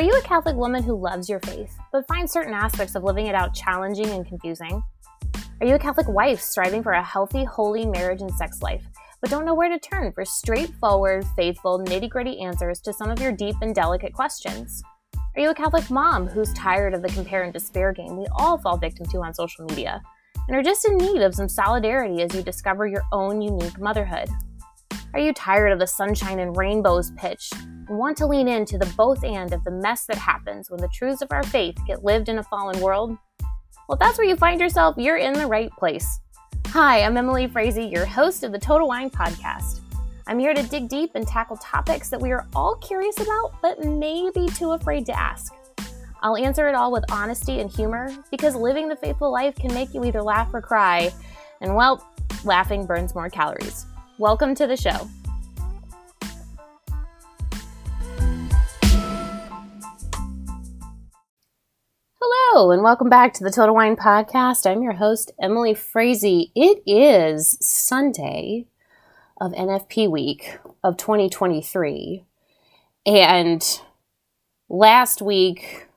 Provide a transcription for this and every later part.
Are you a Catholic woman who loves your faith, but finds certain aspects of living it out challenging and confusing? Are you a Catholic wife striving for a healthy, holy marriage and sex life, but don't know where to turn for straightforward, faithful, nitty gritty answers to some of your deep and delicate questions? Are you a Catholic mom who's tired of the compare and despair game we all fall victim to on social media, and are just in need of some solidarity as you discover your own unique motherhood? Are you tired of the sunshine and rainbows pitch want to lean into the both and of the mess that happens when the truths of our faith get lived in a fallen world? Well, if that's where you find yourself, you're in the right place. Hi, I'm Emily Frazee, your host of the Total Whine Podcast. I'm here to dig deep and tackle topics that we are all curious about, but maybe too afraid to ask. I'll answer it all with honesty and humor because living the faithful life can make you either laugh or cry, and well, laughing burns more calories. Welcome to the show. Hello, and welcome back to the Total Whine Podcast. I'm your host, Emily Frazee. It is Sunday of NFP week of 2023. And last week,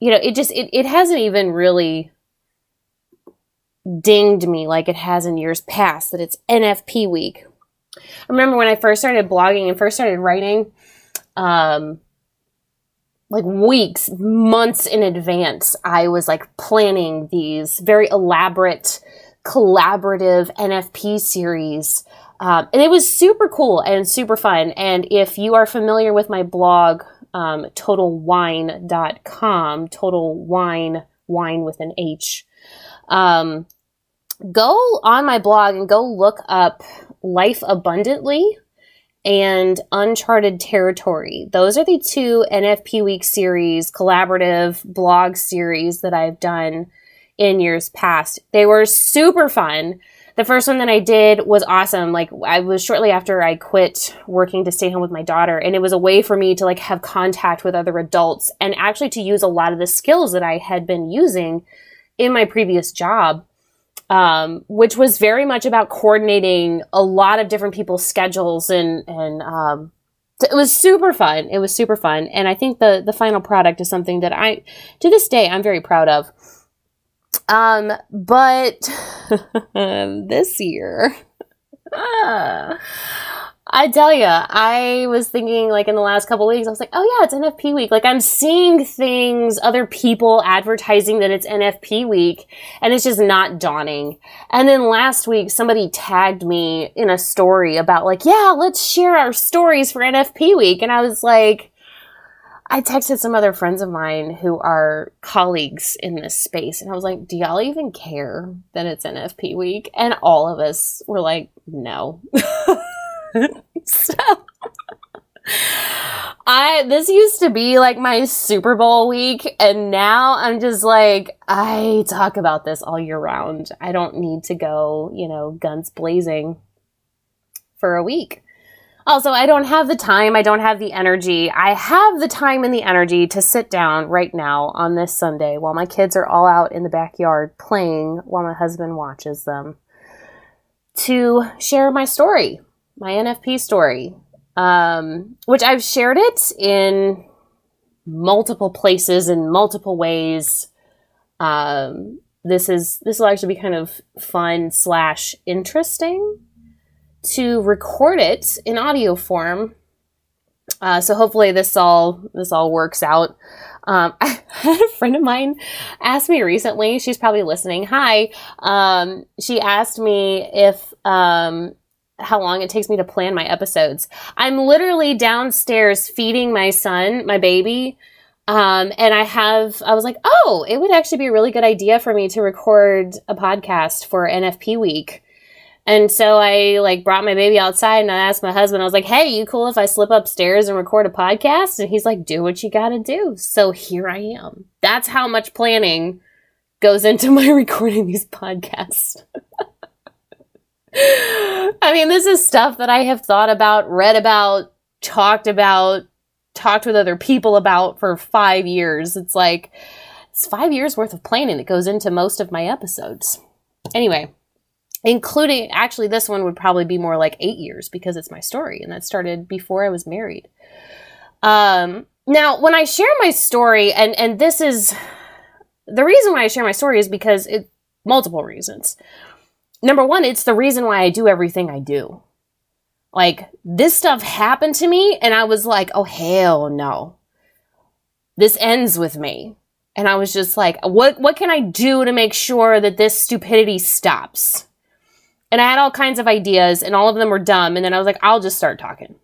you know, it just, it, it hasn't even really dinged me like it has in years past that it's NFP week. I remember when I first started blogging and first started writing, um, like weeks, months in advance, I was like planning these very elaborate collaborative NFP series. Um, and it was super cool and super fun. And if you are familiar with my blog, um, totalwhine.com, total whine, wine with an H, um, go on my blog and go look up Life Abundantly and Uncharted Territory. Those are the two NFP Week series, collaborative blog series that I've done in years past. They were super fun. The first one that I did was awesome. Like I was shortly after I quit working to stay home with my daughter and it was a way for me to like have contact with other adults and actually to use a lot of the skills that I had been using in my previous job um, which was very much about coordinating a lot of different people's schedules and and um, it was super fun. It was super fun, and I think the the final product is something that I, to this day, I'm very proud of. Um, but this year, I tell you, I was thinking like in the last couple weeks, I was like, oh yeah, it's NFP week. Like I'm seeing things, other people advertising that it's NFP week, and it's just not dawning. And then last week, somebody tagged me in a story about like, yeah, let's share our stories for NFP week. And I was like, I texted some other friends of mine who are colleagues in this space, and I was like, do y'all even care that it's NFP week? And all of us were like, no. so I this used to be like my Super Bowl week and now I'm just like I talk about this all year round. I don't need to go, you know, guns blazing for a week. Also, I don't have the time, I don't have the energy. I have the time and the energy to sit down right now on this Sunday while my kids are all out in the backyard playing while my husband watches them to share my story my NFP story, um, which I've shared it in multiple places in multiple ways. Um, this is this will actually be kind of fun slash interesting to record it in audio form. Uh, so hopefully this all this all works out. Um, I had a friend of mine ask me recently. She's probably listening. Hi. Um, she asked me if um, how long it takes me to plan my episodes. I'm literally downstairs feeding my son, my baby. Um, and I have, I was like, oh, it would actually be a really good idea for me to record a podcast for NFP week. And so I like brought my baby outside and I asked my husband, I was like, hey, you cool if I slip upstairs and record a podcast? And he's like, do what you gotta do. So here I am. That's how much planning goes into my recording these podcasts. I mean, this is stuff that I have thought about, read about, talked about, talked with other people about for five years. It's like, it's five years worth of planning that goes into most of my episodes. Anyway, including, actually, this one would probably be more like eight years because it's my story and that started before I was married. Um, now, when I share my story, and and this is the reason why I share my story is because it multiple reasons. Number one, it's the reason why I do everything I do. Like this stuff happened to me, and I was like, oh hell no, this ends with me. And I was just like, what what can I do to make sure that this stupidity stops? And I had all kinds of ideas, and all of them were dumb. And then I was like, I'll just start talking.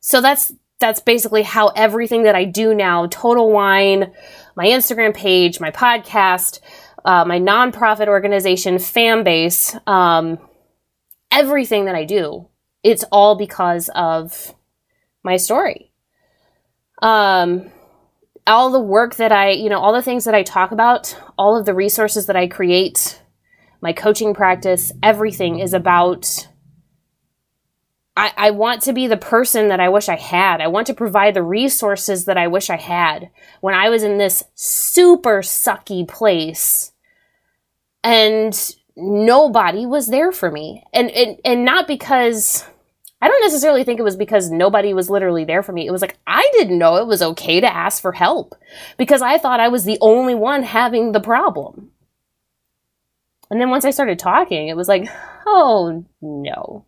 So that's that's basically how everything that I do now, Total Whine, my Instagram page, my podcast, uh, my nonprofit organization, FABMbase, um, everything that I do, it's all because of my story. Um, all the work that I, you know, all the things that I talk about, all of the resources that I create, my coaching practice, everything is about I, I want to be the person that I wish I had. I want to provide the resources that I wish I had when I was in this super sucky place and nobody was there for me. And, and, and not because I don't necessarily think it was because nobody was literally there for me. It was like I didn't know it was okay to ask for help because I thought I was the only one having the problem. And then once I started talking, it was like, oh no.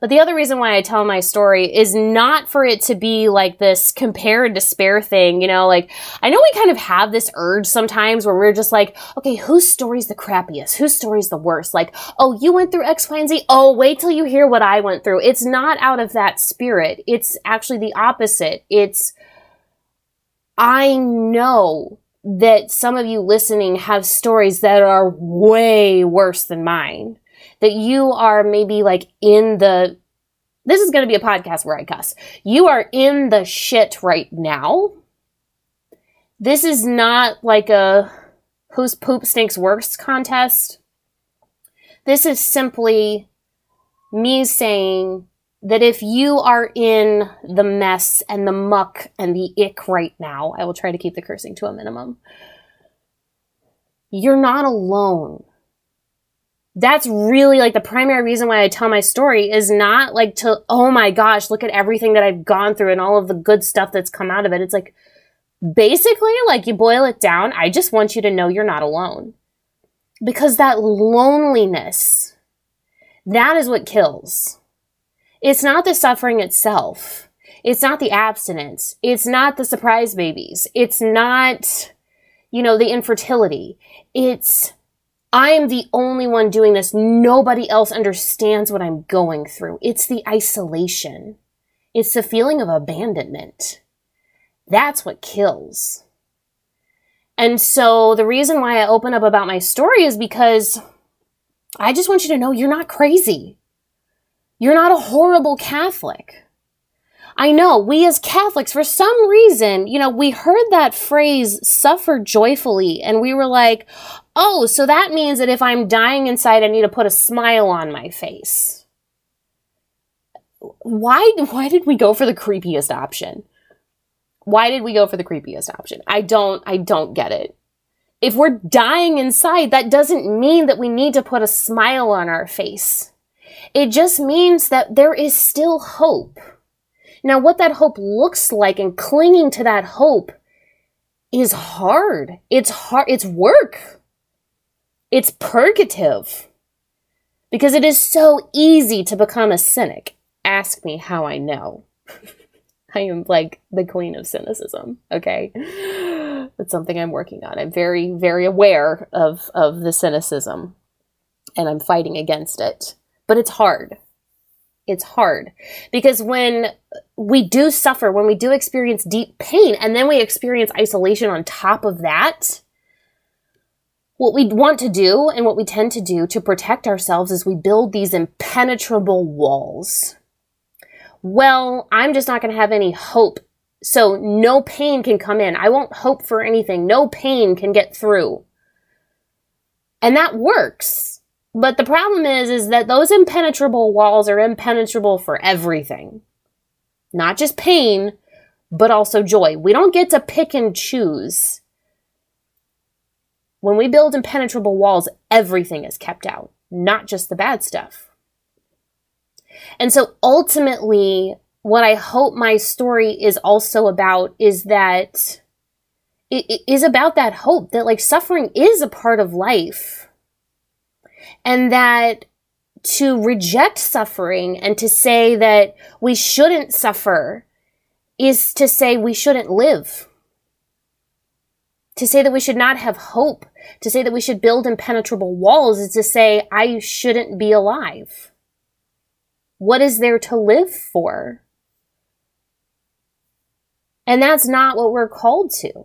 But the other reason why I tell my story is not for it to be like this compare and despair thing, you know, like I know we kind of have this urge sometimes where we're just like, okay, whose story's the crappiest? Whose story's the worst? Like, oh, you went through X, Y, and Z. Oh, wait till you hear what I went through. It's not out of that spirit. It's actually the opposite. It's, I know that some of you listening have stories that are way worse than mine that you are maybe like in the this is going to be a podcast where I cuss. You are in the shit right now. This is not like a whose poop stinks worse contest. This is simply me saying that if you are in the mess and the muck and the ick right now, I will try to keep the cursing to a minimum. You're not alone that's really like the primary reason why I tell my story is not like to, oh my gosh, look at everything that I've gone through and all of the good stuff that's come out of it. It's like, basically, like you boil it down, I just want you to know you're not alone. Because that loneliness, that is what kills. It's not the suffering itself. It's not the abstinence. It's not the surprise babies. It's not, you know, the infertility. It's I am the only one doing this. Nobody else understands what I'm going through. It's the isolation. It's the feeling of abandonment. That's what kills. And so the reason why I open up about my story is because I just want you to know you're not crazy. You're not a horrible Catholic. I know we as Catholics, for some reason, you know, we heard that phrase suffer joyfully and we were like, oh, so that means that if I'm dying inside, I need to put a smile on my face. Why, why did we go for the creepiest option? Why did we go for the creepiest option? I don't, I don't get it. If we're dying inside, that doesn't mean that we need to put a smile on our face. It just means that there is still hope. Now, what that hope looks like and clinging to that hope is hard. It's hard. It's work. It's purgative. Because it is so easy to become a cynic. Ask me how I know. I am like the queen of cynicism, okay? That's something I'm working on. I'm very, very aware of, of the cynicism and I'm fighting against it. But it's hard it's hard because when we do suffer, when we do experience deep pain, and then we experience isolation on top of that, what we want to do and what we tend to do to protect ourselves is we build these impenetrable walls. Well, I'm just not going to have any hope. So no pain can come in. I won't hope for anything. No pain can get through. And that works but the problem is, is that those impenetrable walls are impenetrable for everything. Not just pain, but also joy. We don't get to pick and choose. When we build impenetrable walls, everything is kept out, not just the bad stuff. And so ultimately, what I hope my story is also about is that it is about that hope that like suffering is a part of life. And that to reject suffering and to say that we shouldn't suffer is to say we shouldn't live. To say that we should not have hope, to say that we should build impenetrable walls is to say I shouldn't be alive. What is there to live for? And that's not what we're called to.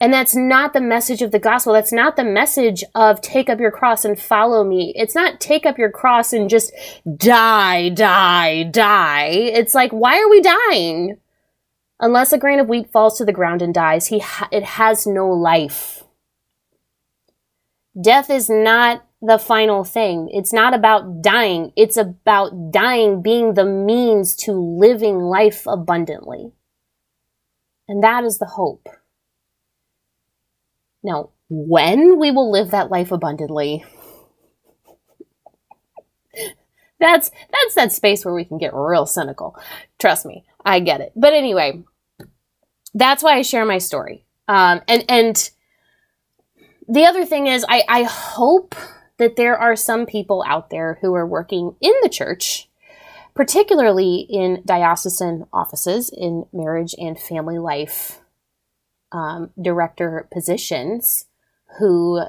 And that's not the message of the gospel. That's not the message of take up your cross and follow me. It's not take up your cross and just die, die, die. It's like, why are we dying? Unless a grain of wheat falls to the ground and dies, he ha- it has no life. Death is not the final thing. It's not about dying. It's about dying being the means to living life abundantly. And that is the hope. Now, when we will live that life abundantly, that's that's that space where we can get real cynical. Trust me, I get it. But anyway, that's why I share my story. Um, and and the other thing is, I, I hope that there are some people out there who are working in the church, particularly in diocesan offices in marriage and family life um, director positions who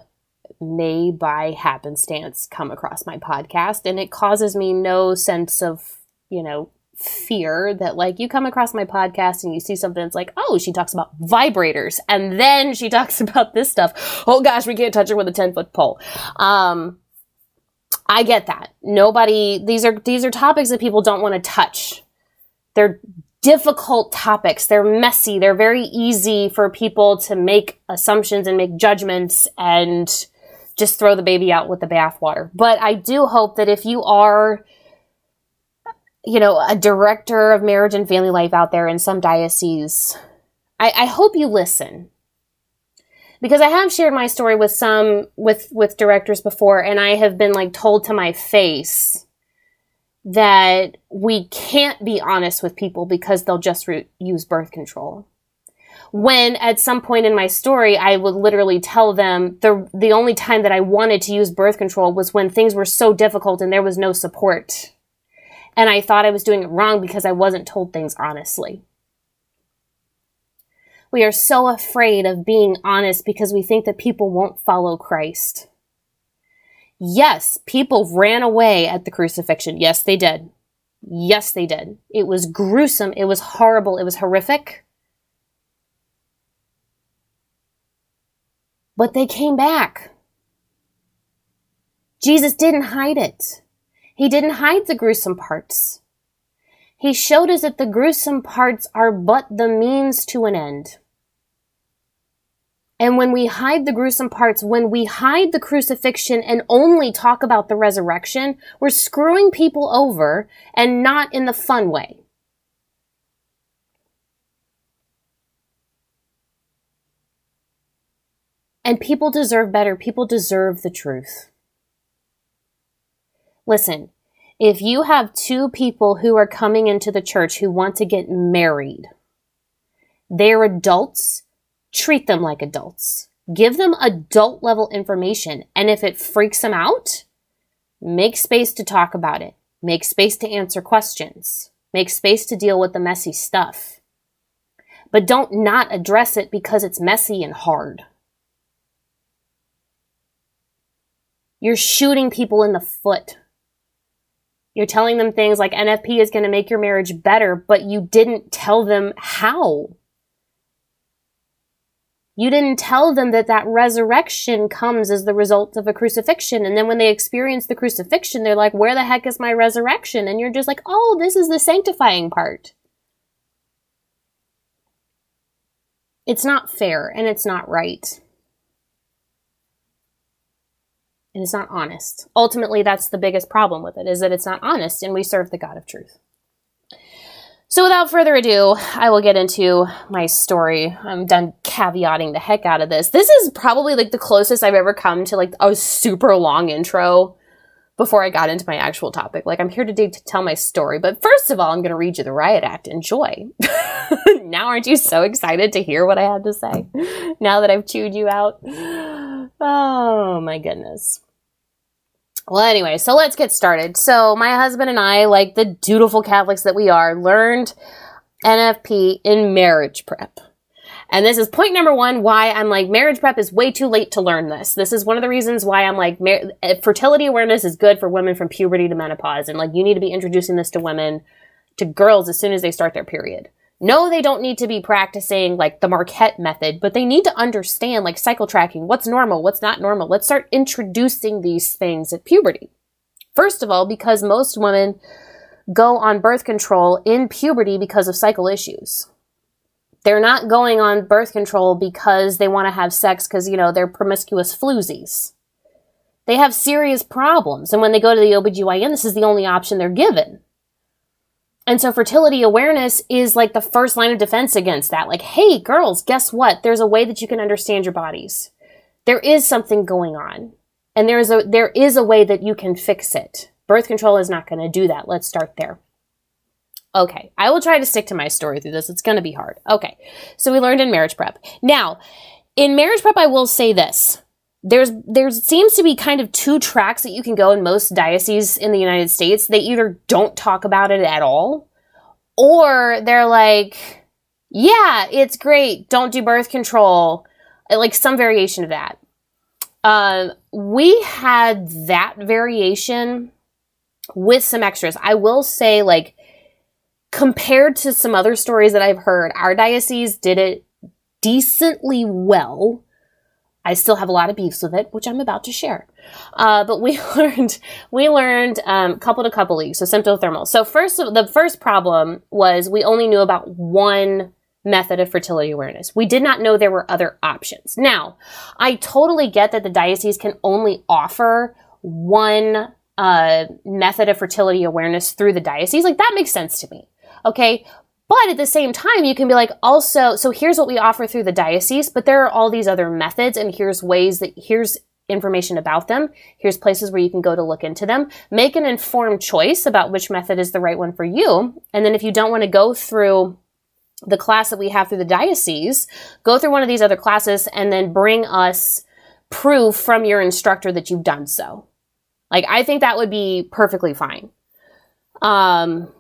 may by happenstance come across my podcast and it causes me no sense of you know fear that like you come across my podcast and you see something that's like oh she talks about vibrators and then she talks about this stuff oh gosh we can't touch her with a 10 foot pole um i get that nobody these are these are topics that people don't want to touch they're difficult topics. They're messy. They're very easy for people to make assumptions and make judgments and just throw the baby out with the bathwater. But I do hope that if you are, you know, a director of marriage and family life out there in some diocese, I, I hope you listen. Because I have shared my story with some with with directors before, and I have been like told to my face that we can't be honest with people because they'll just re- use birth control. When at some point in my story, I would literally tell them the, the only time that I wanted to use birth control was when things were so difficult and there was no support. And I thought I was doing it wrong because I wasn't told things honestly. We are so afraid of being honest because we think that people won't follow Christ. Yes, people ran away at the crucifixion. Yes, they did. Yes, they did. It was gruesome. It was horrible. It was horrific. But they came back. Jesus didn't hide it. He didn't hide the gruesome parts. He showed us that the gruesome parts are but the means to an end. And when we hide the gruesome parts, when we hide the crucifixion and only talk about the resurrection, we're screwing people over and not in the fun way. And people deserve better. People deserve the truth. Listen, if you have two people who are coming into the church who want to get married, they're adults treat them like adults. Give them adult level information. And if it freaks them out, make space to talk about it. Make space to answer questions. Make space to deal with the messy stuff. But don't not address it because it's messy and hard. You're shooting people in the foot. You're telling them things like NFP is going to make your marriage better, but you didn't tell them how. You didn't tell them that that resurrection comes as the result of a crucifixion. And then when they experience the crucifixion, they're like, where the heck is my resurrection? And you're just like, oh, this is the sanctifying part. It's not fair and it's not right. And it's not honest. Ultimately, that's the biggest problem with it, is that it's not honest and we serve the God of truth. So without further ado, I will get into my story. I'm done caveating the heck out of this. This is probably like the closest I've ever come to like a super long intro before I got into my actual topic. Like, I'm here today to tell my story, but first of all, I'm going to read you the riot act. Enjoy. now, aren't you so excited to hear what I have to say? Now that I've chewed you out? Oh, my goodness. Well, anyway, so let's get started. So, my husband and I, like the dutiful Catholics that we are, learned NFP in marriage prep. And this is point number one why I'm like, marriage prep is way too late to learn this. This is one of the reasons why I'm like, mar- eh, fertility awareness is good for women from puberty to menopause. And like, you need to be introducing this to women, to girls as soon as they start their period. No, they don't need to be practicing like the Marquette method, but they need to understand like cycle tracking, what's normal, what's not normal. Let's start introducing these things at puberty. First of all, because most women go on birth control in puberty because of cycle issues. They're not going on birth control because they want to have sex because, you know, they're promiscuous floozies. They have serious problems. And when they go to the OBGYN, this is the only option they're given. And so fertility awareness is like the first line of defense against that. Like, hey, girls, guess what? There's a way that you can understand your bodies. There is something going on. And there's a, there is a way that you can fix it. Birth control is not going to do that. Let's start there. Okay, I will try to stick to my story through this. It's going to be hard. Okay, so we learned in marriage prep. Now, in marriage prep, I will say this. There's there seems to be kind of two tracks that you can go in most dioceses in the United States. They either don't talk about it at all, or they're like, "Yeah, it's great. Don't do birth control." Like some variation of that. Um, we had that variation with some extras. I will say, like, compared to some other stories that I've heard, our diocese did it decently well. I still have a lot of beefs with it, which I'm about to share. Uh, but we learned we learned um, couple to couple leagues, so symptothermal. So first, the first problem was we only knew about one method of fertility awareness. We did not know there were other options. Now, I totally get that the diocese can only offer one uh, method of fertility awareness through the diocese. Like that makes sense to me. Okay. But at the same time, you can be like, also, so here's what we offer through the diocese, but there are all these other methods, and here's ways that, here's information about them. Here's places where you can go to look into them. Make an informed choice about which method is the right one for you. And then if you don't want to go through the class that we have through the diocese, go through one of these other classes and then bring us proof from your instructor that you've done so. Like, I think that would be perfectly fine. Um,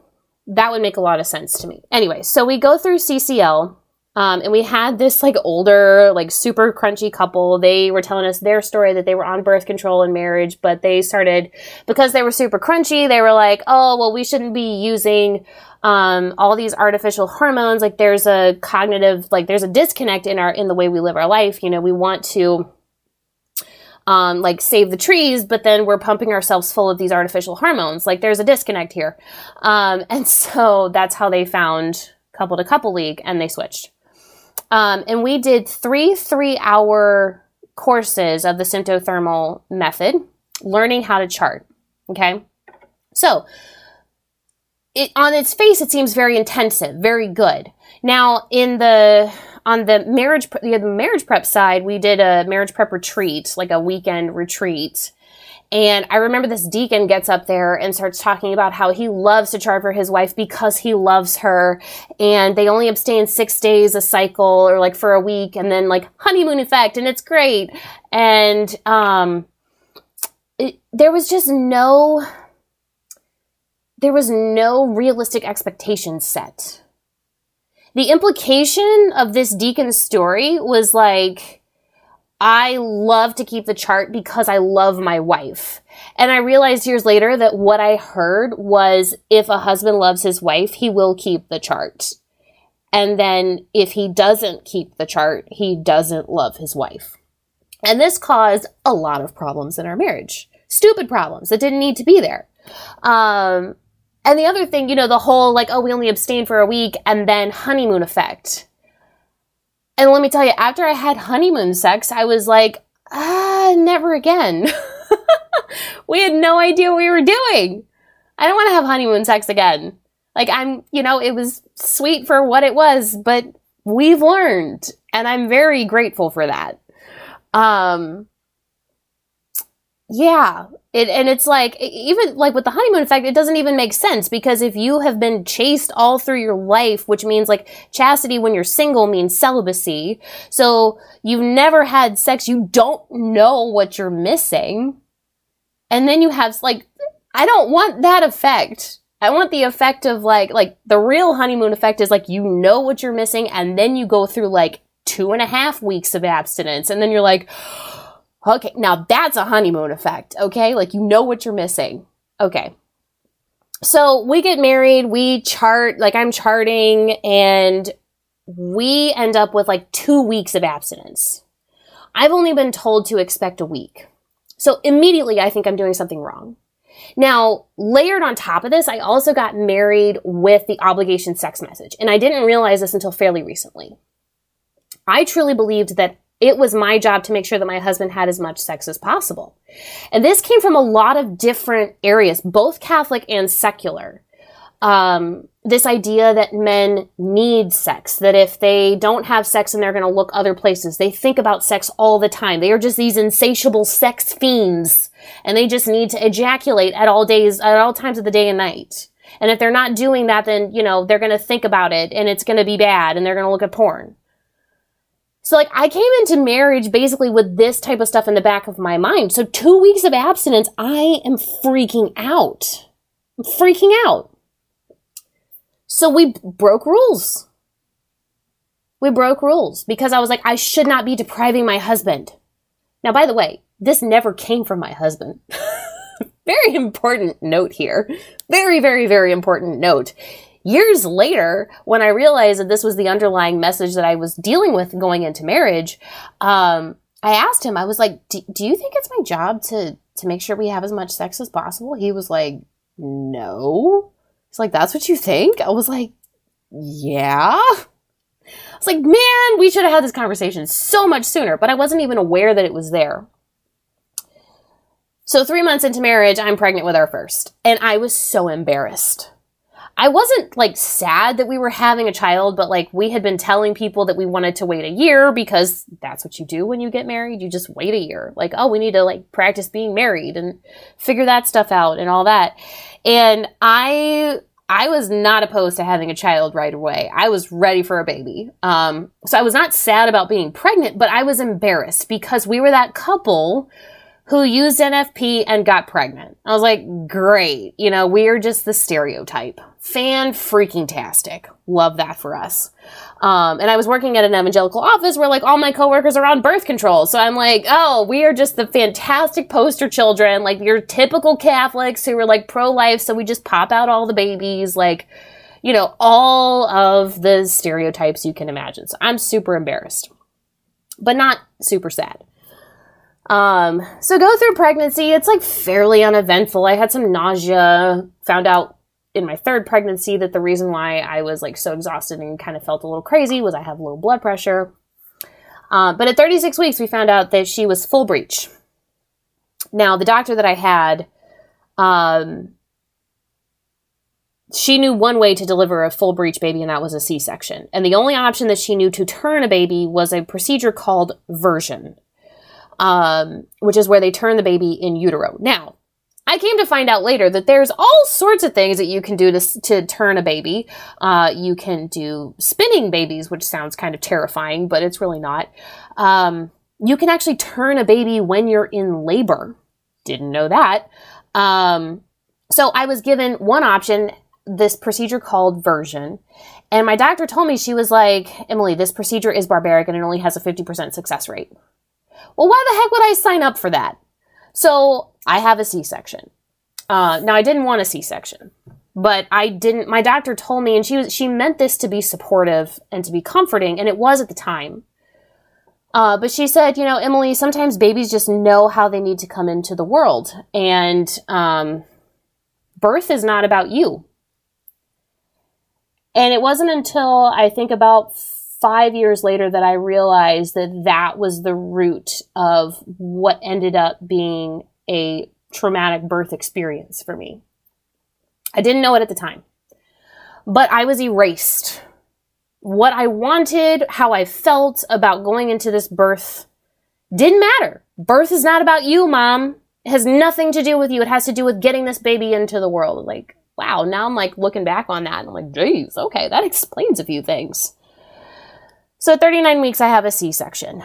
that would make a lot of sense to me. Anyway, so we go through CCL, um, and we had this like older, like super crunchy couple. They were telling us their story that they were on birth control and marriage, but they started because they were super crunchy. They were like, "Oh, well, we shouldn't be using um, all these artificial hormones. Like, there's a cognitive, like, there's a disconnect in our in the way we live our life. You know, we want to." Um, like save the trees, but then we're pumping ourselves full of these artificial hormones. Like there's a disconnect here. Um, and so that's how they found couple to couple league and they switched. Um, and we did three three hour courses of the symptothermal method, learning how to chart. Okay. So it, on its face, it seems very intensive, very good. Now, in the on the marriage the marriage prep side, we did a marriage prep retreat, like a weekend retreat. And I remember this deacon gets up there and starts talking about how he loves to chart for his wife because he loves her. And they only abstain six days a cycle or like for a week and then like honeymoon effect and it's great. And, um, it, there was just no, there was no realistic expectation set the implication of this deacon's story was like, I love to keep the chart because I love my wife. And I realized years later that what I heard was if a husband loves his wife, he will keep the chart. And then if he doesn't keep the chart, he doesn't love his wife. And this caused a lot of problems in our marriage. Stupid problems that didn't need to be there. Um, and the other thing, you know, the whole like, oh, we only abstain for a week and then honeymoon effect. And let me tell you, after I had honeymoon sex, I was like, ah, never again. we had no idea what we were doing. I don't want to have honeymoon sex again. Like, I'm, you know, it was sweet for what it was, but we've learned, and I'm very grateful for that. Um, yeah. It, and it's like, even like with the honeymoon effect, it doesn't even make sense because if you have been chaste all through your life, which means like chastity when you're single means celibacy. So you've never had sex. You don't know what you're missing. And then you have like, I don't want that effect. I want the effect of like, like the real honeymoon effect is like, you know what you're missing and then you go through like two and a half weeks of abstinence and then you're like, Okay, now that's a honeymoon effect, okay? Like you know what you're missing. Okay. So we get married, we chart, like I'm charting, and we end up with like two weeks of abstinence. I've only been told to expect a week. So immediately I think I'm doing something wrong. Now, layered on top of this, I also got married with the obligation sex message, and I didn't realize this until fairly recently. I truly believed that it was my job to make sure that my husband had as much sex as possible. And this came from a lot of different areas, both Catholic and secular. Um, this idea that men need sex, that if they don't have sex and they're going to look other places, they think about sex all the time. They are just these insatiable sex fiends and they just need to ejaculate at all days, at all times of the day and night. And if they're not doing that, then, you know, they're going to think about it and it's going to be bad and they're going to look at porn. So like I came into marriage basically with this type of stuff in the back of my mind. So two weeks of abstinence, I am freaking out. I'm freaking out. So we broke rules. We broke rules because I was like, I should not be depriving my husband. Now, by the way, this never came from my husband. very important note here. Very, very, very important note years later, when I realized that this was the underlying message that I was dealing with going into marriage, um, I asked him, I was like, do you think it's my job to, to make sure we have as much sex as possible? He was like, no. It's like, that's what you think? I was like, yeah. I was like, man, we should have had this conversation so much sooner, but I wasn't even aware that it was there. So, three months into marriage, I'm pregnant with our first, and I was so embarrassed. I wasn't like sad that we were having a child, but like we had been telling people that we wanted to wait a year because that's what you do when you get married. You just wait a year. Like, oh, we need to like practice being married and figure that stuff out and all that. And I I was not opposed to having a child right away. I was ready for a baby. Um, so I was not sad about being pregnant, but I was embarrassed because we were that couple who used NFP and got pregnant. I was like, great. You know, we are just the stereotype. Fan freaking tastic. Love that for us. Um, and I was working at an evangelical office where like all my coworkers are on birth control. So I'm like, oh, we are just the fantastic poster children, like your typical Catholics who are like pro-life. So we just pop out all the babies, like, you know, all of the stereotypes you can imagine. So I'm super embarrassed, but not super sad. Um, so go through pregnancy. It's like fairly uneventful. I had some nausea, found out in my third pregnancy that the reason why I was like so exhausted and kind of felt a little crazy was I have low blood pressure. Uh, but at 36 weeks, we found out that she was full breech. Now, the doctor that I had, um, she knew one way to deliver a full breech baby, and that was a C section. And the only option that she knew to turn a baby was a procedure called version um, which is where they turn the baby in utero. Now, I came to find out later that there's all sorts of things that you can do to, to turn a baby. Uh, you can do spinning babies, which sounds kind of terrifying, but it's really not. Um, you can actually turn a baby when you're in labor. Didn't know that. Um, so I was given one option, this procedure called version. And my doctor told me, she was like, Emily, this procedure is barbaric and it only has a 50% success rate. Well, why the heck would I sign up for that? So I have a C-section. Uh, now I didn't want a C-section, but I didn't. My doctor told me, and she was she meant this to be supportive and to be comforting, and it was at the time. Uh, but she said, you know, Emily, sometimes babies just know how they need to come into the world, and um, birth is not about you. And it wasn't until I think about five years later that I realized that that was the root of what ended up being a traumatic birth experience for me. I didn't know it at the time, but I was erased. What I wanted, how I felt about going into this birth didn't matter. Birth is not about you, mom. It has nothing to do with you. It has to do with getting this baby into the world. Like, wow, now I'm like looking back on that and I'm like, geez, okay, that explains a few things. So at 39 weeks, I have a C section.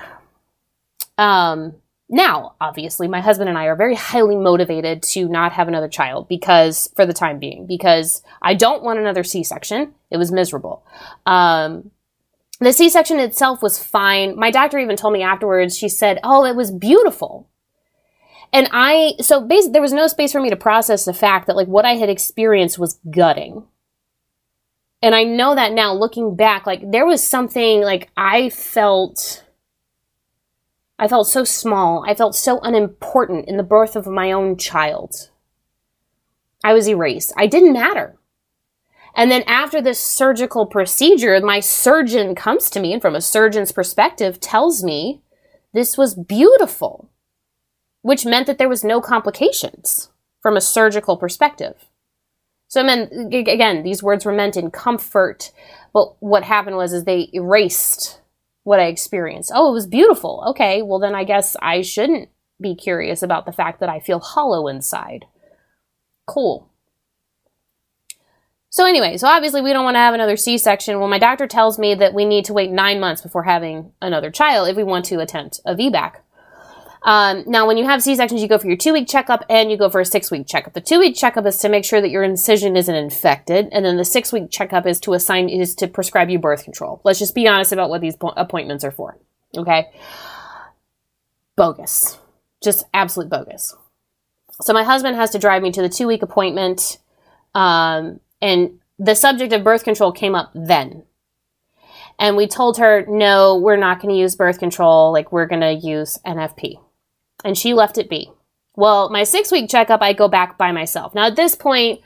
Um, now, obviously, my husband and I are very highly motivated to not have another child because, for the time being, because I don't want another C section. It was miserable. Um, the C section itself was fine. My doctor even told me afterwards, she said, Oh, it was beautiful. And I, so basically, there was no space for me to process the fact that like what I had experienced was gutting. And I know that now looking back, like there was something like I felt, I felt so small. I felt so unimportant in the birth of my own child. I was erased. I didn't matter. And then after this surgical procedure, my surgeon comes to me and from a surgeon's perspective tells me this was beautiful which meant that there was no complications from a surgical perspective. So I mean, again, these words were meant in comfort, but what happened was is they erased what I experienced. Oh, it was beautiful. Okay, well then I guess I shouldn't be curious about the fact that I feel hollow inside. Cool. So anyway, so obviously we don't want to have another C-section. Well, my doctor tells me that we need to wait nine months before having another child if we want to attempt a VBAC. Um, now, when you have C sections, you go for your two week checkup and you go for a six week checkup. The two week checkup is to make sure that your incision isn't infected, and then the six week checkup is to assign is to prescribe you birth control. Let's just be honest about what these appointments are for. Okay, bogus, just absolute bogus. So my husband has to drive me to the two week appointment, um, and the subject of birth control came up then. And we told her, no, we're not going to use birth control. Like, we're going to use NFP and she left it be. Well, my six week checkup, I go back by myself. Now, at this point,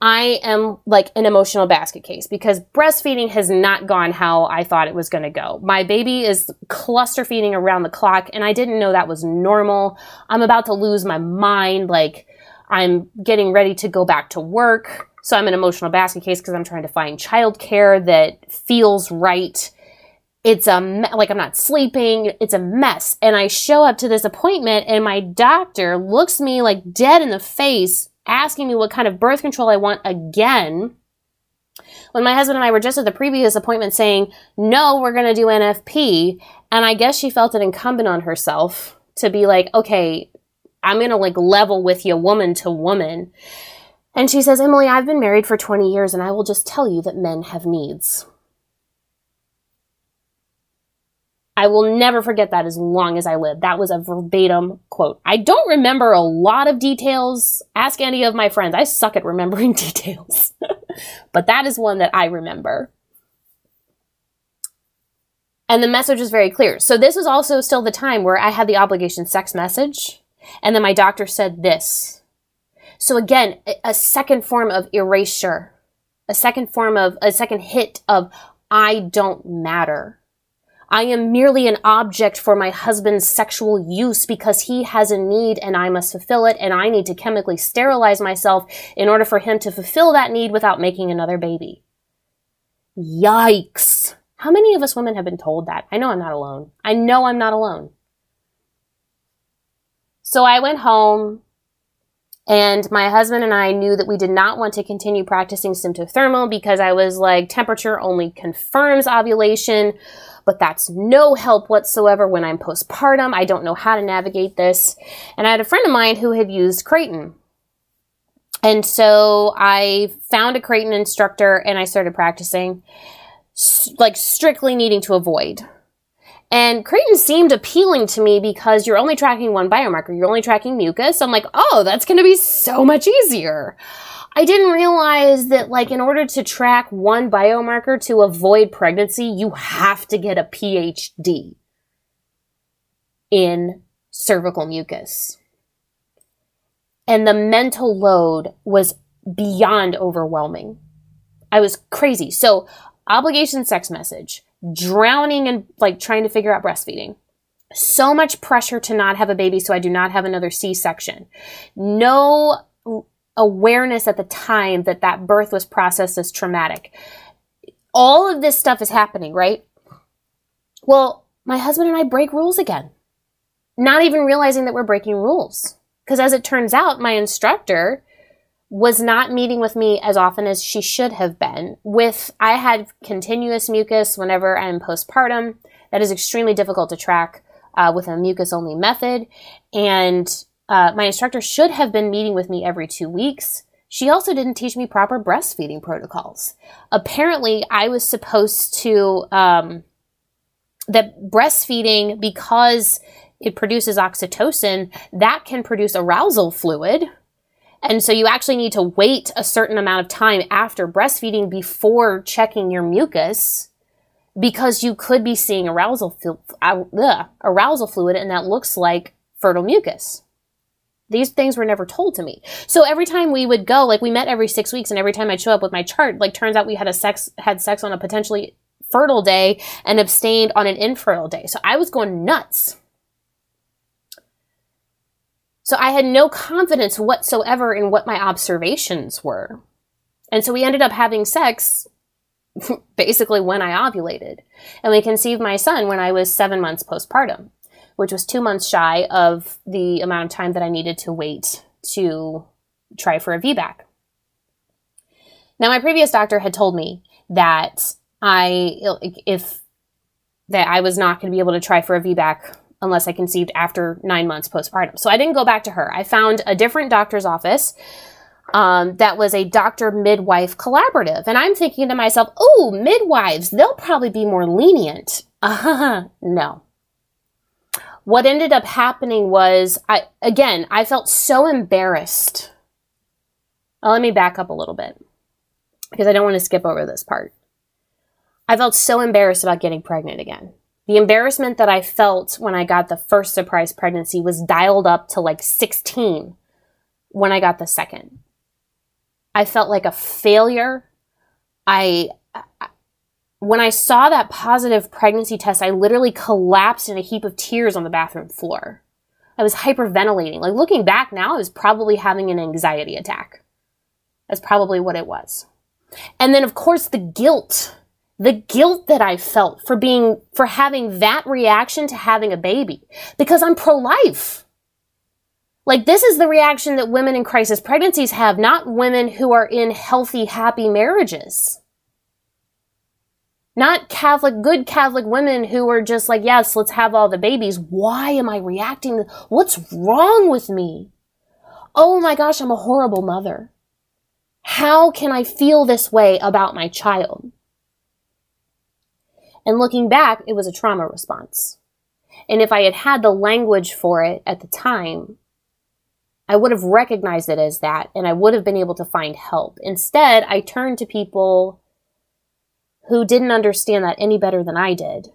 I am like an emotional basket case because breastfeeding has not gone how I thought it was going to go. My baby is cluster feeding around the clock, and I didn't know that was normal. I'm about to lose my mind. Like, I'm getting ready to go back to work. So I'm an emotional basket case because I'm trying to find childcare that feels right it's a me- like I'm not sleeping. It's a mess. And I show up to this appointment and my doctor looks me like dead in the face, asking me what kind of birth control I want again. When my husband and I were just at the previous appointment saying, no, we're going to do NFP. And I guess she felt it incumbent on herself to be like, okay, I'm going to like level with you woman to woman. And she says, Emily, I've been married for 20 years and I will just tell you that men have needs. I will never forget that as long as I live. That was a verbatim quote. I don't remember a lot of details. Ask any of my friends. I suck at remembering details. but that is one that I remember. And the message was very clear. So this was also still the time where I had the obligation sex message. And then my doctor said this. So again, a second form of erasure, a second form of, a second hit of I don't matter. I am merely an object for my husband's sexual use because he has a need and I must fulfill it and I need to chemically sterilize myself in order for him to fulfill that need without making another baby. Yikes. How many of us women have been told that? I know I'm not alone. I know I'm not alone. So I went home and my husband and I knew that we did not want to continue practicing symptothermal because I was like, temperature only confirms ovulation but that's no help whatsoever when I'm postpartum. I don't know how to navigate this. And I had a friend of mine who had used Creighton. And so I found a Creighton instructor and I started practicing, like strictly needing to avoid. And Creighton seemed appealing to me because you're only tracking one biomarker. You're only tracking mucus. I'm like, oh, that's going to be so much easier. I didn't realize that, like, in order to track one biomarker to avoid pregnancy, you have to get a PhD in cervical mucus. And the mental load was beyond overwhelming. I was crazy. So, obligation sex message, drowning and like trying to figure out breastfeeding. So much pressure to not have a baby so I do not have another C section. No awareness at the time that that birth was processed as traumatic. All of this stuff is happening, right? Well, my husband and I break rules again. Not even realizing that we're breaking rules Because as it turns out, my instructor was not meeting with me as often as she should have been. With I had continuous mucus whenever I'm postpartum. That is extremely difficult to track uh, with a mucus only method. And uh, my instructor should have been meeting with me every two weeks. She also didn't teach me proper breastfeeding protocols. Apparently, I was supposed to, um, that breastfeeding, because it produces oxytocin, that can produce arousal fluid. And so you actually need to wait a certain amount of time after breastfeeding before checking your mucus because you could be seeing arousal, uh, arousal fluid and that looks like fertile mucus. These things were never told to me. So every time we would go, like we met every six weeks, and every time I'd show up with my chart, like turns out we had a sex had sex on a potentially fertile day and abstained on an infertile day. So I was going nuts. So I had no confidence whatsoever in what my observations were. And so we ended up having sex basically when I ovulated. And we conceived my son when I was seven months postpartum which was two months shy of the amount of time that I needed to wait to try for a VBAC. Now, my previous doctor had told me that I, if that I was not going to be able to try for a VBAC unless I conceived after nine months postpartum. So I didn't go back to her. I found a different doctor's office um, that was a doctor midwife collaborative. And I'm thinking to myself, oh, midwives, they'll probably be more lenient. Uh, no what ended up happening was I again, I felt so embarrassed. Well, let me back up a little bit because I don't want to skip over this part. I felt so embarrassed about getting pregnant again. The embarrassment that I felt when I got the first surprise pregnancy was dialed up to like 16 when I got the second. I felt like a failure. I, I when I saw that positive pregnancy test, I literally collapsed in a heap of tears on the bathroom floor. I was hyperventilating. Like looking back now, I was probably having an anxiety attack. That's probably what it was. And then of course the guilt. The guilt that I felt for being, for having that reaction to having a baby. Because I'm pro-life. Like this is the reaction that women in crisis pregnancies have, not women who are in healthy, happy marriages not Catholic, good Catholic women who are just like, yes, let's have all the babies. Why am I reacting? What's wrong with me? Oh my gosh, I'm a horrible mother. How can I feel this way about my child? And looking back, it was a trauma response. And if I had had the language for it at the time, I would have recognized it as that and I would have been able to find help. Instead, I turned to people who didn't understand that any better than I did.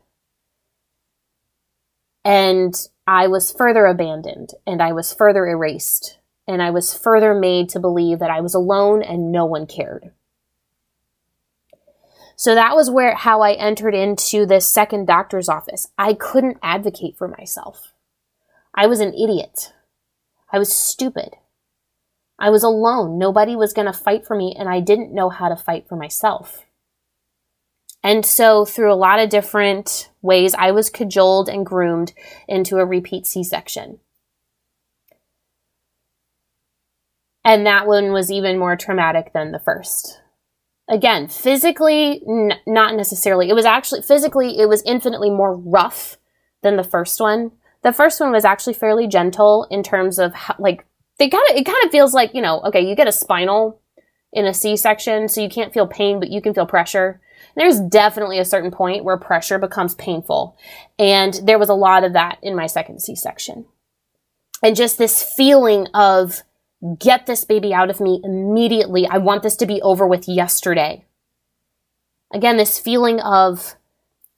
And I was further abandoned and I was further erased and I was further made to believe that I was alone and no one cared. So that was where how I entered into this second doctor's office. I couldn't advocate for myself. I was an idiot. I was stupid. I was alone. Nobody was going to fight for me and I didn't know how to fight for myself. And so, through a lot of different ways, I was cajoled and groomed into a repeat C section. And that one was even more traumatic than the first. Again, physically, n- not necessarily. It was actually, physically, it was infinitely more rough than the first one. The first one was actually fairly gentle in terms of how, like, they kind of, it kind of feels like, you know, okay, you get a spinal in a C section, so you can't feel pain, but you can feel pressure there's definitely a certain point where pressure becomes painful. And there was a lot of that in my second C section. And just this feeling of get this baby out of me immediately. I want this to be over with yesterday. Again, this feeling of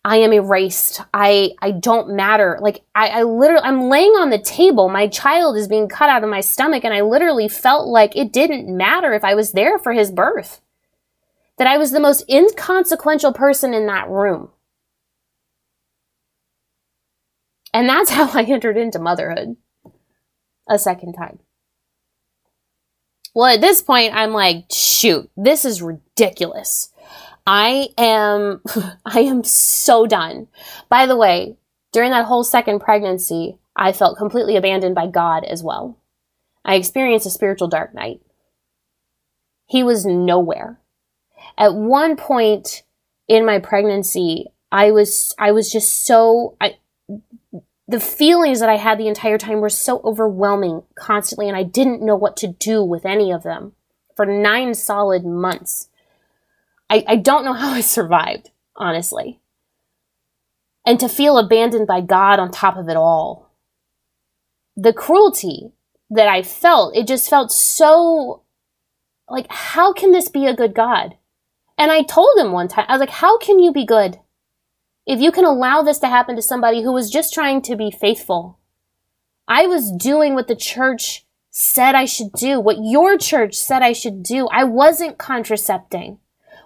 I am erased. I, I don't matter. Like I, I literally, I'm laying on the table. My child is being cut out of my stomach and I literally felt like it didn't matter if I was there for his birth that I was the most inconsequential person in that room. And that's how I entered into motherhood a second time. Well, at this point, I'm like, shoot, this is ridiculous. I am, I am so done. By the way, during that whole second pregnancy, I felt completely abandoned by God as well. I experienced a spiritual dark night. He was nowhere. At one point in my pregnancy, I was I was just so I the feelings that I had the entire time were so overwhelming constantly and I didn't know what to do with any of them for 9 solid months. I, I don't know how I survived, honestly. And to feel abandoned by God on top of it all. The cruelty that I felt, it just felt so like, how can this be a good God? And I told him one time, I was like, how can you be good? If you can allow this to happen to somebody who was just trying to be faithful. I was doing what the church said I should do, what your church said I should do. I wasn't contracepting.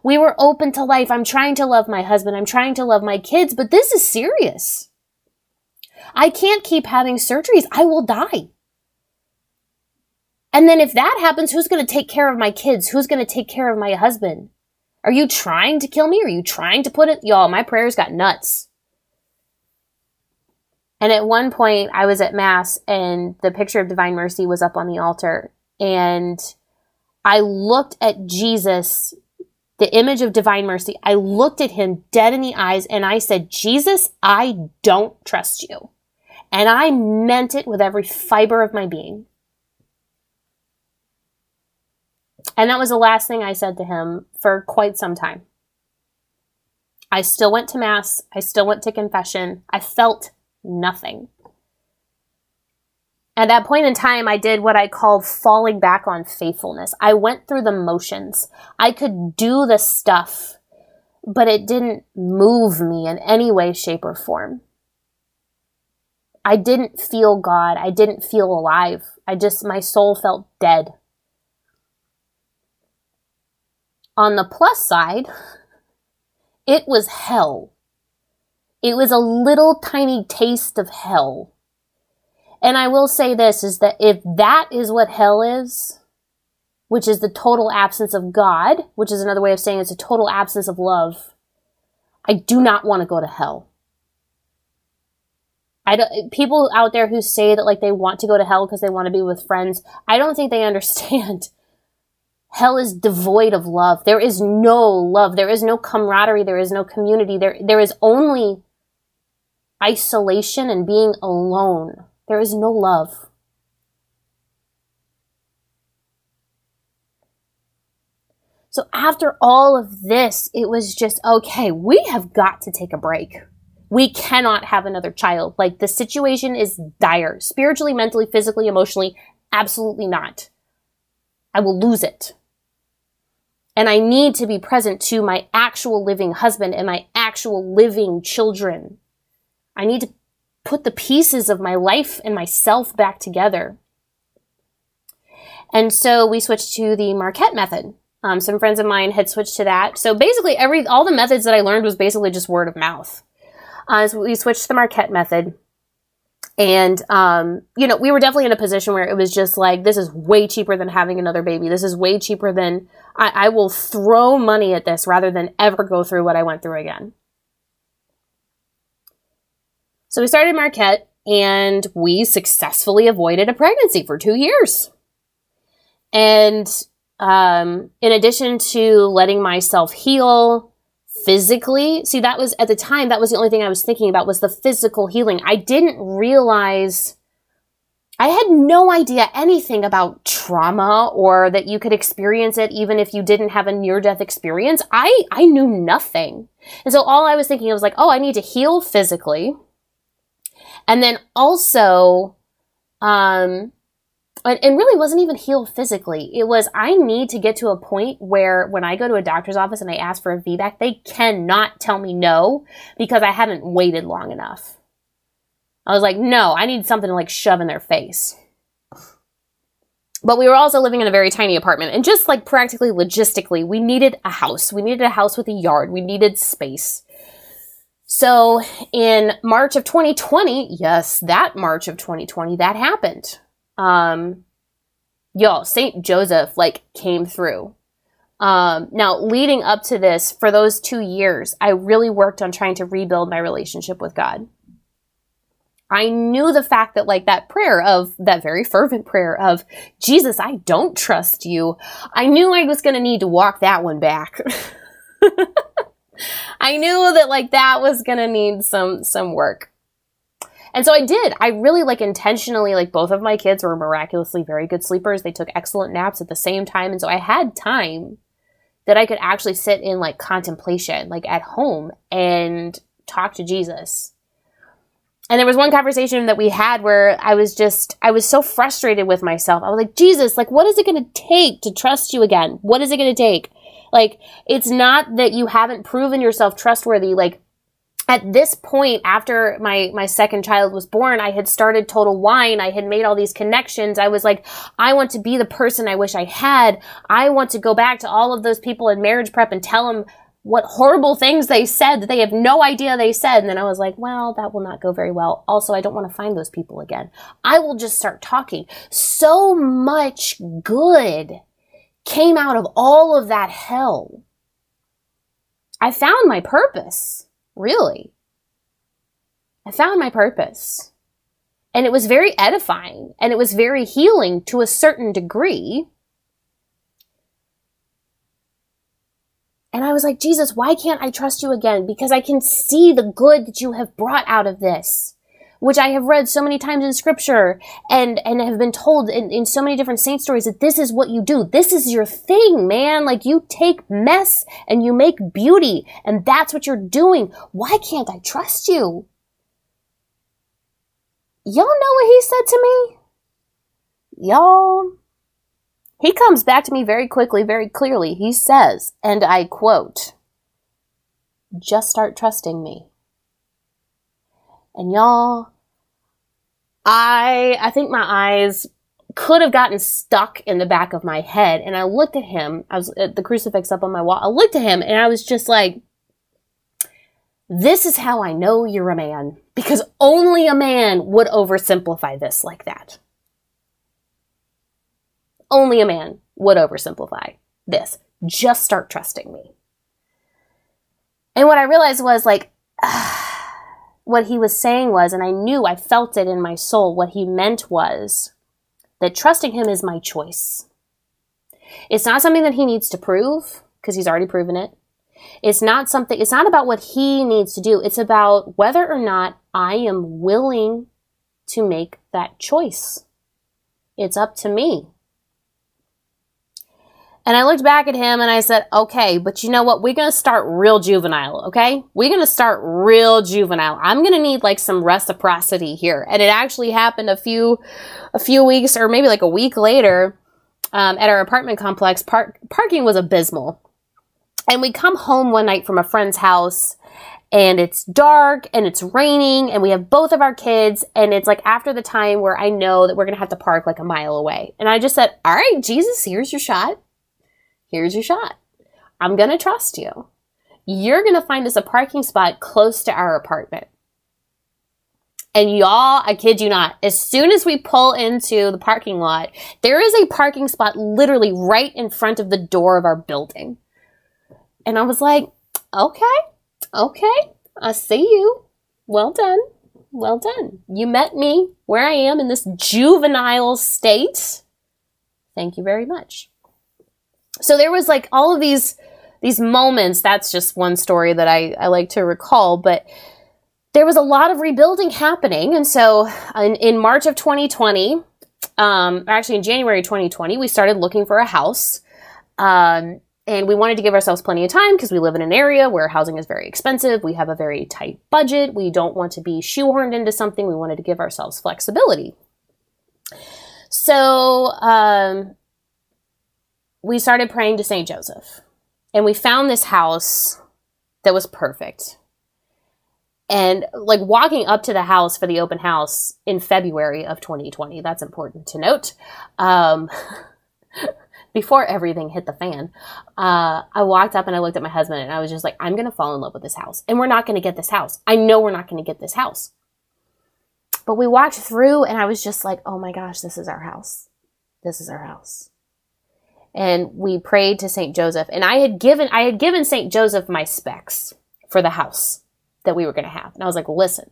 We were open to life. I'm trying to love my husband. I'm trying to love my kids, but this is serious. I can't keep having surgeries. I will die. And then if that happens, who's going to take care of my kids? Who's going to take care of my husband? Are you trying to kill me? Are you trying to put it? Y'all, my prayers got nuts. And at one point, I was at Mass and the picture of Divine Mercy was up on the altar. And I looked at Jesus the image of divine mercy, I looked at him dead in the eyes and I said, Jesus, I don't trust you. And I meant it with every fiber of my being. And that was the last thing I said to him for quite some time. I still went to Mass. I still went to confession. I felt nothing. At that point in time, I did what I called falling back on faithfulness. I went through the motions. I could do the stuff, but it didn't move me in any way, shape, or form. I didn't feel God. I didn't feel alive. I just, my soul felt dead. On the plus side, it was hell. It was a little tiny taste of hell and I will say this is that if that is what hell is, which is the total absence of God, which is another way of saying it's a total absence of love, I do not want to go to hell. I don't, people out there who say that like they want to go to hell because they want to be with friends, I don't think they understand. Hell is devoid of love. There is no love. There is no camaraderie. There is no community. There, there is only isolation and being alone. There is no love. So after all of this, it was just, okay, we have got to take a break. We cannot have another child. Like the situation is dire. Spiritually, mentally, physically, emotionally, absolutely not. I will lose it. And I need to be present to my actual living husband and my actual living children. I need to put the pieces of my life and myself back together. And so we switched to the Marquette method. Um, some friends of mine had switched to that. So basically, every all the methods that I learned was basically just word of mouth. Uh, so we switched to the Marquette method, and um, you know, we were definitely in a position where it was just like, this is way cheaper than having another baby. This is way cheaper than I, I will throw money at this rather than ever go through what I went through again. So we started Marquette and we successfully avoided a pregnancy for two years. And um, in addition to letting myself heal physically, see, that was at the time, that was the only thing I was thinking about was the physical healing. I didn't realize, I had no idea anything about trauma or that you could experience it even if you didn't have a near death experience. I, I knew nothing. And so all I was thinking was like, oh, I need to heal physically and then also, um, and really wasn't even healed physically. It was, I need to get to a point where when I go to a doctor's office and I ask for a VBAC, they cannot tell me no because I haven't waited long enough. I was like, no, I need something to like shove in their face. But we were also living in a very tiny apartment and just like practically logistically, we needed a house. We needed a house with a yard. We needed space. So in March of 2020, yes, that March of 2020, that happened. Um, y'all, St. Joseph like came through. Um, now leading up to this, for those two years, I really worked on trying to rebuild my relationship with God. I knew the fact that like that prayer of that very fervent prayer of Jesus, I don't trust you. I knew I was going to need to walk that one back. I knew that like that was going to need some some work. And so I did. I really like intentionally like both of my kids were miraculously very good sleepers. They took excellent naps at the same time and so I had time that I could actually sit in like contemplation like at home and talk to Jesus and there was one conversation that we had where I was just, I was so frustrated with myself. I was like, Jesus, like, what is it going to take to trust you again? What is it going to take? Like, it's not that you haven't proven yourself trustworthy. Like, at this point, after my, my second child was born, I had started Total Whine. I had made all these connections. I was like, I want to be the person I wish I had. I want to go back to all of those people in marriage prep and tell them what horrible things they said that they have no idea they said. And then I was like, well, that will not go very well. Also, I don't want to find those people again. I will just start talking. So much good came out of all of that hell. I found my purpose, really. I found my purpose. And it was very edifying and it was very healing to a certain degree. And I was like, Jesus, why can't I trust you again? Because I can see the good that you have brought out of this, which I have read so many times in scripture and, and have been told in, in so many different saint stories that this is what you do. This is your thing, man. Like you take mess and you make beauty and that's what you're doing. Why can't I trust you? Y'all know what he said to me? Y'all, he comes back to me very quickly, very clearly. He says, and I quote, just start trusting me. And y'all, I, I think my eyes could have gotten stuck in the back of my head. And I looked at him. I was at the crucifix up on my wall. I looked at him and I was just like, this is how I know you're a man because only a man would oversimplify this like that only a man would oversimplify this. Just start trusting me. And what I realized was like, uh, what he was saying was, and I knew I felt it in my soul, what he meant was that trusting him is my choice. It's not something that he needs to prove because he's already proven it. It's not something, it's not about what he needs to do. It's about whether or not I am willing to make that choice. It's up to me. And I looked back at him and I said, okay, but you know what? We're going to start real juvenile, okay? We're going to start real juvenile. I'm going to need like some reciprocity here. And it actually happened a few, a few weeks or maybe like a week later, um, at our apartment complex. Park, parking was abysmal. And we come home one night from a friend's house and it's dark and it's raining and we have both of our kids and it's like after the time where I know that we're going to have to park like a mile away. And I just said, all right, Jesus, here's your shot here's your shot. I'm going to trust you. You're going to find us a parking spot close to our apartment. And y'all, I kid you not, as soon as we pull into the parking lot, there is a parking spot literally right in front of the door of our building. And I was like, okay, okay, I see you. Well done. Well done. You met me where I am in this juvenile state. Thank you very much so there was like all of these these moments that's just one story that I, I like to recall but there was a lot of rebuilding happening. And so in, in march of 2020 um, actually in january 2020 we started looking for a house um, and we wanted to give ourselves plenty of time because we live in an area where housing is very expensive. We have a very tight budget. We don't want to be shoehorned into something. We wanted to give ourselves flexibility. So um, we started praying to St. Joseph. And we found this house that was perfect. And like walking up to the house for the open house in February of 2020, that's important to note. Um, before everything hit the fan, uh, I walked up and I looked at my husband and I was just like, I'm going to fall in love with this house. And we're not going to get this house. I know we're not going to get this house. But we walked through and I was just like, oh my gosh, this is our house. This is our house and we prayed to Saint Joseph. And I had given I had given Saint Joseph my specs for the house that we were going to have. And I was like, "Listen,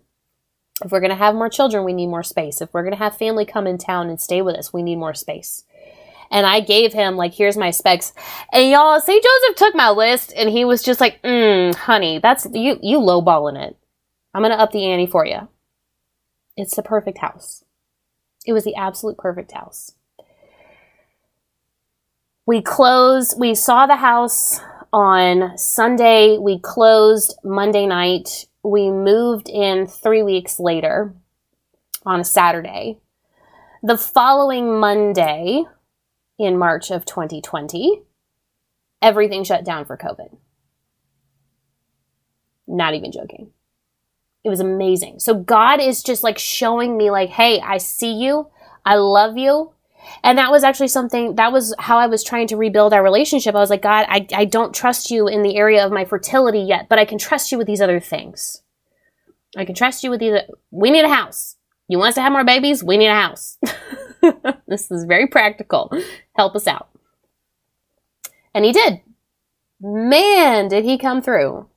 If we're going to have more children, we need more space. If we're going to have family come in town and stay with us, we need more space. And I gave him, like, here's my specs. And y'all, St. Joseph took my list and he was just like, mm, honey, that's, you, you lowballing it. I'm going to up the ante for you. It's the perfect house. It was the absolute perfect house. We closed, we saw the house on Sunday. We closed Monday night. We moved in three weeks later on a Saturday. The following Monday in March of 2020, everything shut down for COVID. Not even joking. It was amazing. So God is just like showing me like, hey, I see you. I love you. And that was actually something that was how I was trying to rebuild our relationship. I was like, God, I, I don't trust you in the area of my fertility yet, but I can trust you with these other things. I can trust you with these. We need a house. You want us to have more babies? We need a house. this is very practical. Help us out. And he did. Man, did he come through.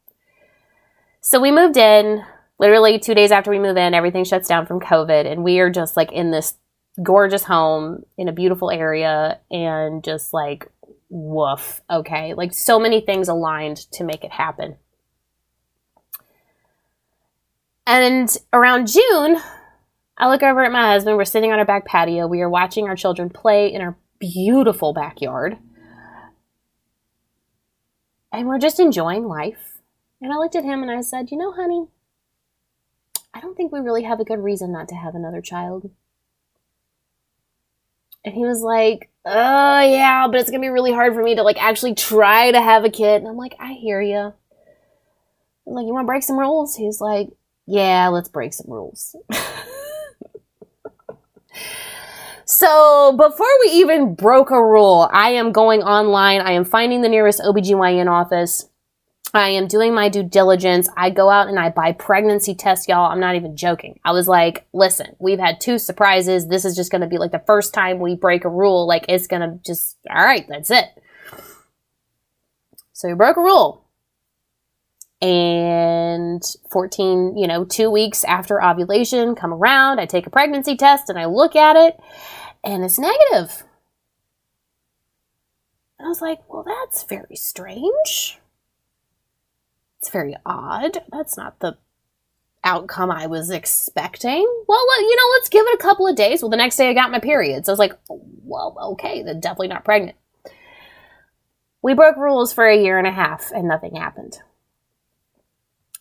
So we moved in literally two days after we move in, everything shuts down from COVID, and we are just like in this gorgeous home in a beautiful area, and just like, woof, okay. Like so many things aligned to make it happen. And around June, I look over at my husband. We're sitting on our back patio. We are watching our children play in our beautiful backyard. And we're just enjoying life. And I looked at him and I said, You know, honey, I don't think we really have a good reason not to have another child. And he was like, Oh, yeah, but it's going to be really hard for me to like actually try to have a kid. And I'm like, I hear you. Like, you want to break some rules? He's like, Yeah, let's break some rules. So before we even broke a rule, I am going online. I am finding the nearest OBGYN office. I am doing my due diligence. I go out and I buy pregnancy tests, y'all. I'm not even joking. I was like, listen, we've had two surprises. This is just going to be like the first time we break a rule. Like, it's going to just, all right, that's it. So we broke a rule. And 14, you know, two weeks after ovulation come around, I take a pregnancy test and I look at it and it's negative. I was like, well, that's very strange. It's very odd. That's not the outcome I was expecting. Well, you know, let's give it a couple of days. Well, the next day I got my period. So I was like, well, okay, then definitely not pregnant. We broke rules for a year and a half and nothing happened.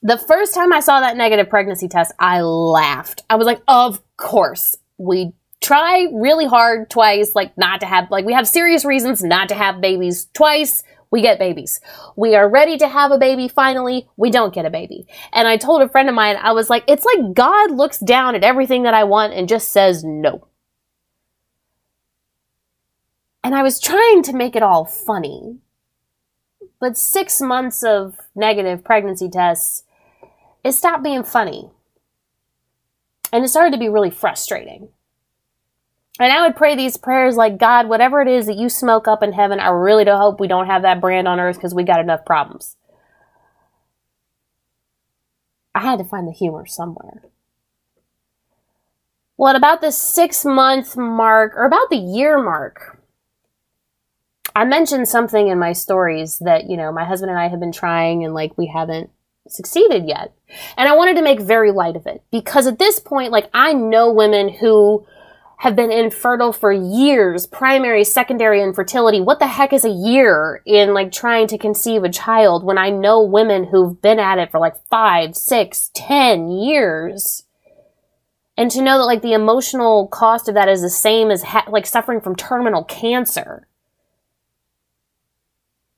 The first time I saw that negative pregnancy test, I laughed. I was like, of course, we try really hard twice, like not to have, like we have serious reasons not to have babies twice we get babies. We are ready to have a baby finally, we don't get a baby. And I told a friend of mine, I was like, it's like God looks down at everything that I want and just says no. And I was trying to make it all funny. But six months of negative pregnancy tests, it stopped being funny. And it started to be really frustrating. And I would pray these prayers like, God, whatever it is that you smoke up in heaven, I really do hope we don't have that brand on earth because we got enough problems. I had to find the humor somewhere. Well, at about the six month mark, or about the year mark, I mentioned something in my stories that, you know, my husband and I have been trying and like we haven't succeeded yet. And I wanted to make very light of it because at this point, like I know women who have been infertile for years, primary, secondary infertility. What the heck is a year in like trying to conceive a child when I know women who've been at it for like five, six, ten years? And to know that like the emotional cost of that is the same as ha- like suffering from terminal cancer.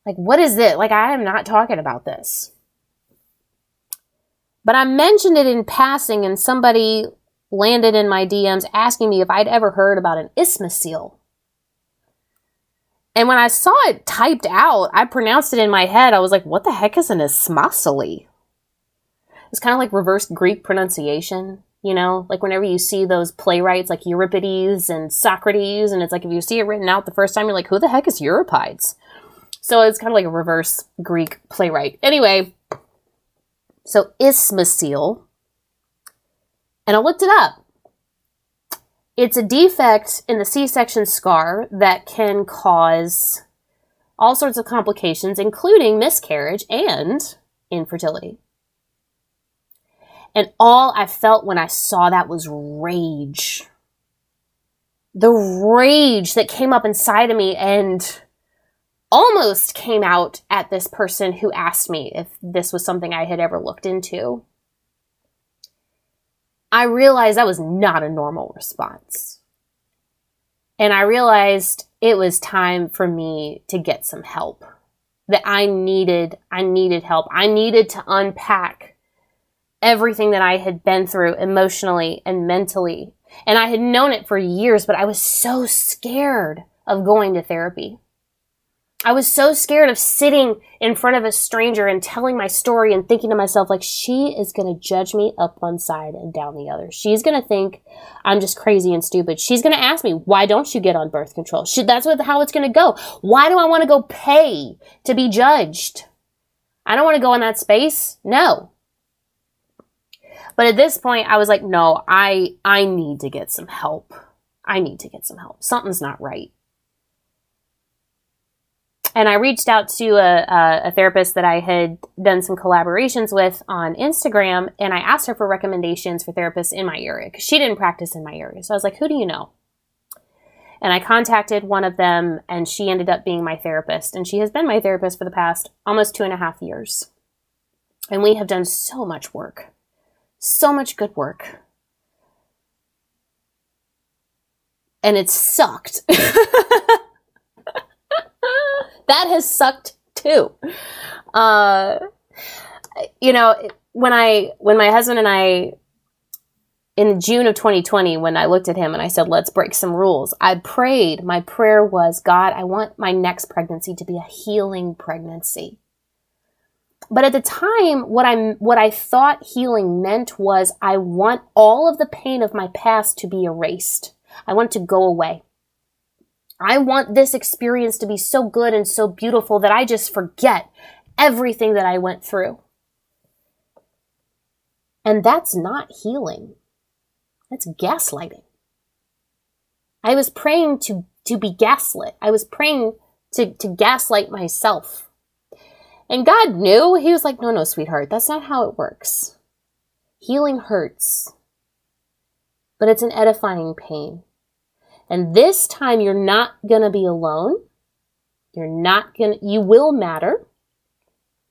Like, what is it? Like, I am not talking about this. But I mentioned it in passing, and somebody landed in my DMs asking me if I'd ever heard about an isthmocele. And when I saw it typed out, I pronounced it in my head. I was like, what the heck is an isthmosily? It's kind of like reverse Greek pronunciation, you know? Like whenever you see those playwrights like Euripides and Socrates, and it's like if you see it written out the first time, you're like, who the heck is Euripides? So it's kind of like a reverse Greek playwright. Anyway, so seal And I looked it up. It's a defect in the C section scar that can cause all sorts of complications, including miscarriage and infertility. And all I felt when I saw that was rage. The rage that came up inside of me and almost came out at this person who asked me if this was something I had ever looked into. I realized that was not a normal response. And I realized it was time for me to get some help. That I needed, I needed help. I needed to unpack everything that I had been through emotionally and mentally. And I had known it for years, but I was so scared of going to therapy. I was so scared of sitting in front of a stranger and telling my story and thinking to myself, like, she is going to judge me up one side and down the other. She's going to think I'm just crazy and stupid. She's going to ask me, why don't you get on birth control? She, that's what, how it's going to go. Why do I want to go pay to be judged? I don't want to go in that space. No. But at this point, I was like, no, I, I need to get some help. I need to get some help. Something's not right and I reached out to a, a, therapist that I had done some collaborations with on Instagram, and I asked her for recommendations for therapists in my area because she didn't practice in my area. So I was like, "Who do you know?" And I contacted one of them, and she ended up being my therapist, and she has been my therapist for the past almost two and a half years. And we have done so much work, so much good work, and it sucked. that has sucked too. Uh, you know, when I when my husband and I in June of 2020 when I looked at him and I said, "Let's break some rules." I prayed. My prayer was, "God, I want my next pregnancy to be a healing pregnancy." But at the time, what I what I thought healing meant was I want all of the pain of my past to be erased. I want it to go away. I want this experience to be so good and so beautiful that I just forget everything that I went through. And that's not healing. That's gaslighting. I was praying to, to be gaslit. I was praying to, to gaslight myself. And God knew. He was like, no, no, sweetheart, that's not how it works. Healing hurts, but it's an edifying pain. And this time you're not going to be alone. You're not going to, you will matter.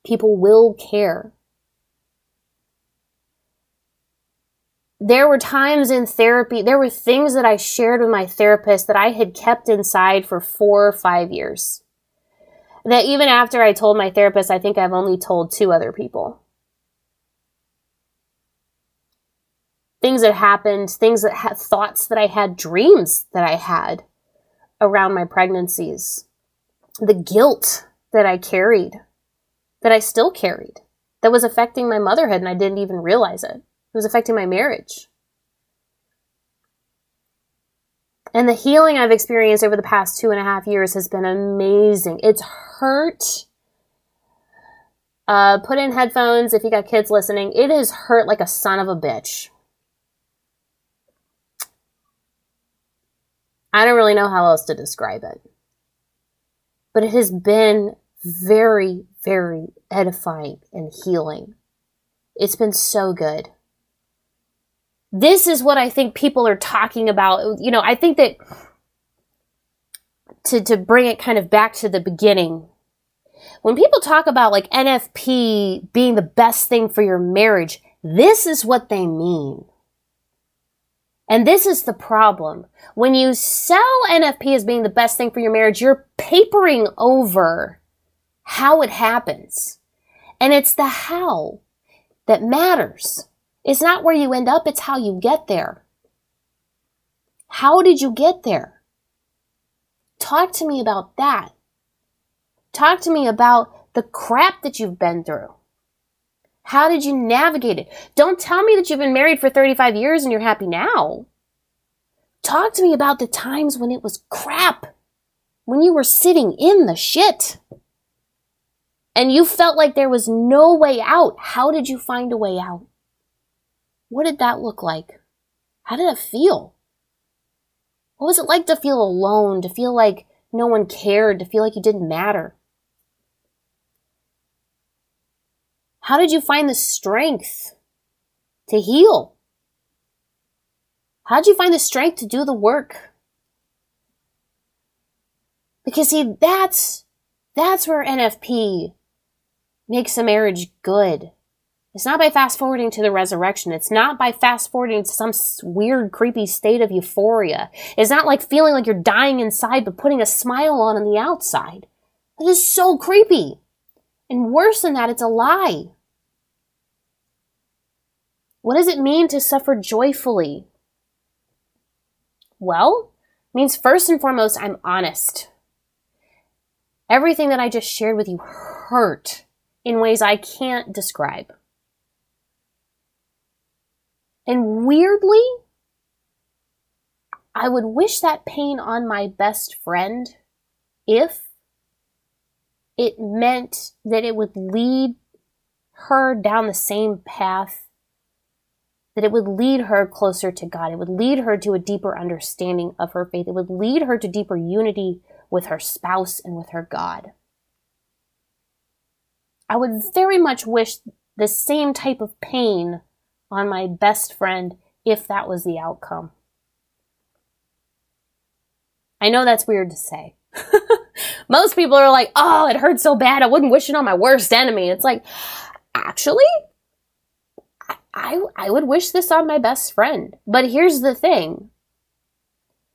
People will care. There were times in therapy, there were things that I shared with my therapist that I had kept inside for four or five years. That even after I told my therapist, I think I've only told two other people. Things that happened, things that had thoughts that I had, dreams that I had around my pregnancies, the guilt that I carried, that I still carried, that was affecting my motherhood and I didn't even realize it. It was affecting my marriage. And the healing I've experienced over the past two and a half years has been amazing. It's hurt. Uh, put in headphones if you got kids listening. It has hurt like a son of a bitch. I don't really know how else to describe it. But it has been very, very edifying and healing. It's been so good. This is what I think people are talking about. You know, I think that to, to bring it kind of back to the beginning, when people talk about like NFP being the best thing for your marriage, this is what they mean. And this is the problem. When you sell NFP as being the best thing for your marriage, you're papering over how it happens. And it's the how that matters. It's not where you end up, it's how you get there. How did you get there? Talk to me about that. Talk to me about the crap that you've been through. How did you navigate it? Don't tell me that you've been married for 35 years and you're happy now. Talk to me about the times when it was crap, when you were sitting in the shit and you felt like there was no way out. How did you find a way out? What did that look like? How did it feel? What was it like to feel alone, to feel like no one cared, to feel like you didn't matter? How did you find the strength to heal? How did you find the strength to do the work? Because see, that's, that's where NFP makes a marriage good. It's not by fast forwarding to the resurrection. It's not by fast forwarding to some weird, creepy state of euphoria. It's not like feeling like you're dying inside but putting a smile on on the outside. That is so creepy. And worse than that, it's a lie. What does it mean to suffer joyfully? Well, means first and foremost, I'm honest. Everything that I just shared with you hurt in ways I can't describe. And weirdly, I would wish that pain on my best friend if it meant that it would lead her down the same path, that it would lead her closer to God. It would lead her to a deeper understanding of her faith. It would lead her to deeper unity with her spouse and with her God. I would very much wish the same type of pain on my best friend if that was the outcome. I know that's weird to say. Most people are like, oh, it hurts so bad. I wouldn't wish it on my worst enemy. It's like, actually, I, I would wish this on my best friend. But here's the thing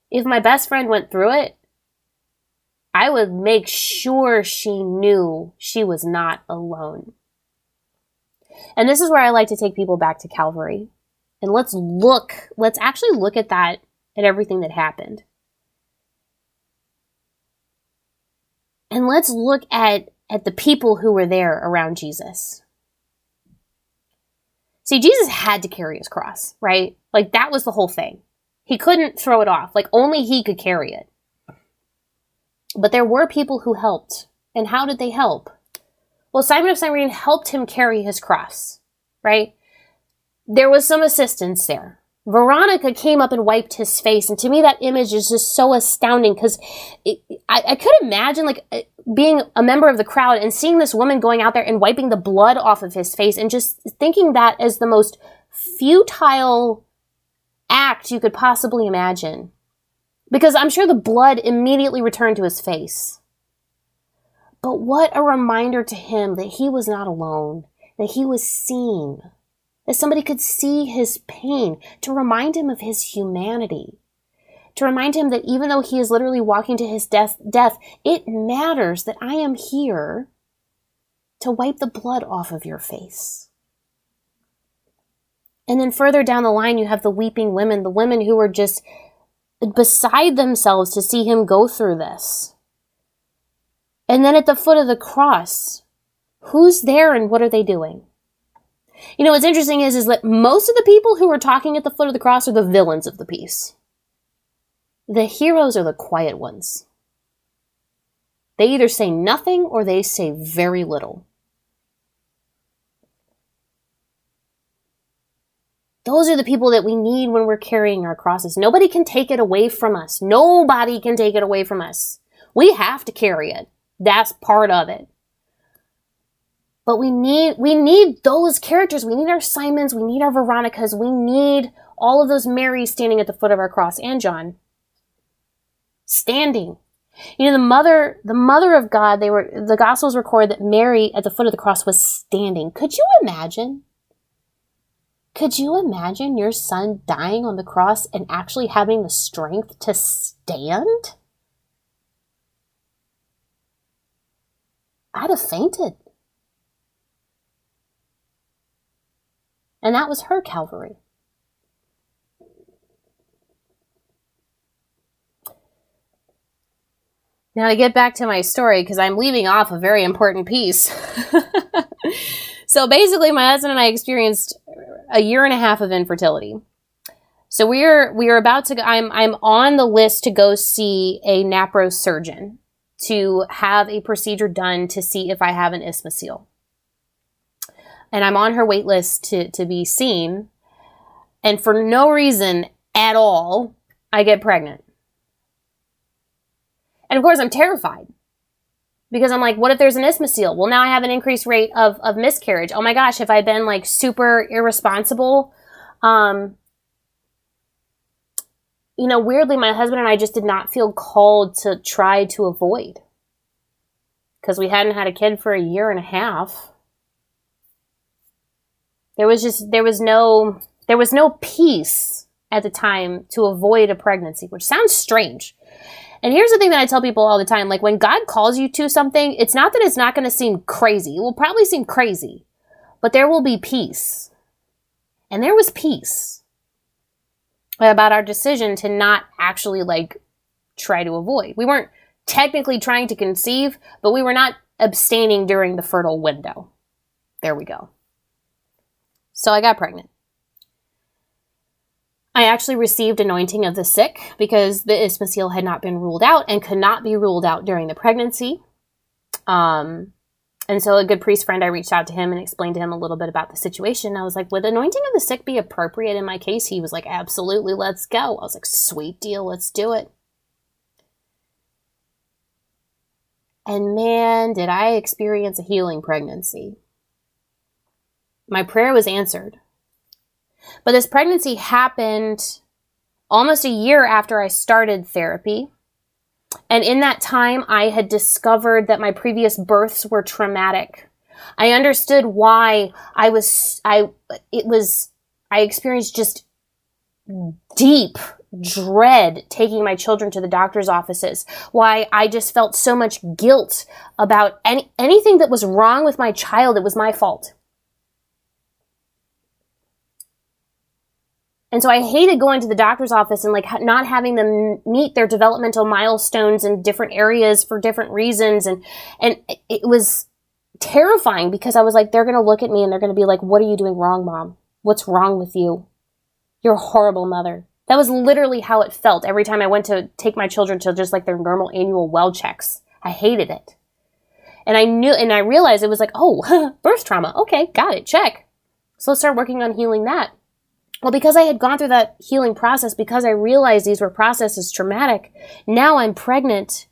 if my best friend went through it, I would make sure she knew she was not alone. And this is where I like to take people back to Calvary. And let's look, let's actually look at that, at everything that happened. And let's look at, at the people who were there around Jesus. See, Jesus had to carry his cross, right? Like that was the whole thing. He couldn't throw it off. Like only he could carry it. But there were people who helped. And how did they help? Well, Simon of Cyrene helped him carry his cross, right? There was some assistance there. Veronica came up and wiped his face. And to me, that image is just so astounding because I, I could imagine like uh, being a member of the crowd and seeing this woman going out there and wiping the blood off of his face and just thinking that as the most futile act you could possibly imagine. Because I'm sure the blood immediately returned to his face. But what a reminder to him that he was not alone, that he was seen, that somebody could see his pain, to remind him of his humanity, to remind him that even though he is literally walking to his death, death, it matters that I am here to wipe the blood off of your face. And then further down the line, you have the weeping women, the women who are just beside themselves to see him go through this. And then at the foot of the cross, who's there and what are they doing? You know, what's interesting is, is that most of the people who are talking at the foot of the cross are the villains of the piece. The heroes are the quiet ones. They either say nothing or they say very little. Those are the people that we need when we're carrying our crosses. Nobody can take it away from us. Nobody can take it away from us. We have to carry it. That's part of it. But we need, we need those characters. We need our Simons. We need our Veronicas. We need all of those Marys standing at the foot of our cross and John. Standing. You know, the mother, the mother of God, they were, the gospels record that Mary at the foot of the cross was standing. Could you imagine? Could you imagine your son dying on the cross and actually having the strength to stand? I'd have fainted. And that was her Calvary. Now, to get back to my story, because I'm leaving off a very important piece. so basically, my husband and I experienced a year and a half of infertility. So we're we are about to. I'm I'm on the list to go see a NAPRO surgeon to have a procedure done to see if I have an isthmocele. And I'm on her wait list to, to be seen. And for no reason at all, I get pregnant. And of course, I'm terrified because I'm like, what if there's an isthmocele? Well, now I have an increased rate of, of miscarriage. Oh my gosh, if I've been like super irresponsible, um, you know, weirdly, my husband and I just did not feel called to try to avoid because we hadn't had a kid for a year and a half. There was just, there was no, there was no peace at the time to avoid a pregnancy, which sounds strange. And here's the thing that I tell people all the time like when God calls you to something, it's not that it's not going to seem crazy. It will probably seem crazy, but there will be peace. And there was peace about our decision to not actually like try to avoid. We weren't technically trying to conceive, but we were not abstaining during the fertile window. There we go. So I got pregnant. I actually received anointing of the sick because the isthmocele had not been ruled out and could not be ruled out during the pregnancy. Um, and so a good priest friend, I reached out to him and explained to him a little bit about the situation. I was like, would anointing of the sick be appropriate in my case? He was like, absolutely, let's go. I was like, sweet deal, let's do it. And man, did I experience a healing pregnancy. My prayer was answered. But this pregnancy happened almost a year after I started therapy. And in that time, I had discovered that my previous births were traumatic. I understood why I was, I, it was, I experienced just deep dread taking my children to the doctor's offices. Why I just felt so much guilt about any, anything that was wrong with my child. It was my fault. And so I hated going to the doctor's office and like not having them meet their developmental milestones in different areas for different reasons. And, and it was terrifying because I was like, they're going to look at me and they're going to be like, what are you doing wrong, mom? What's wrong with you? You're a horrible mother. That was literally how it felt every time I went to take my children to just like their normal annual well checks. I hated it. And I knew, and I realized it was like, oh, birth trauma. Okay, got it. Check. So let's start working on healing that. Well, because I had gone through that healing process, because I realized these were processes traumatic, now I'm pregnant.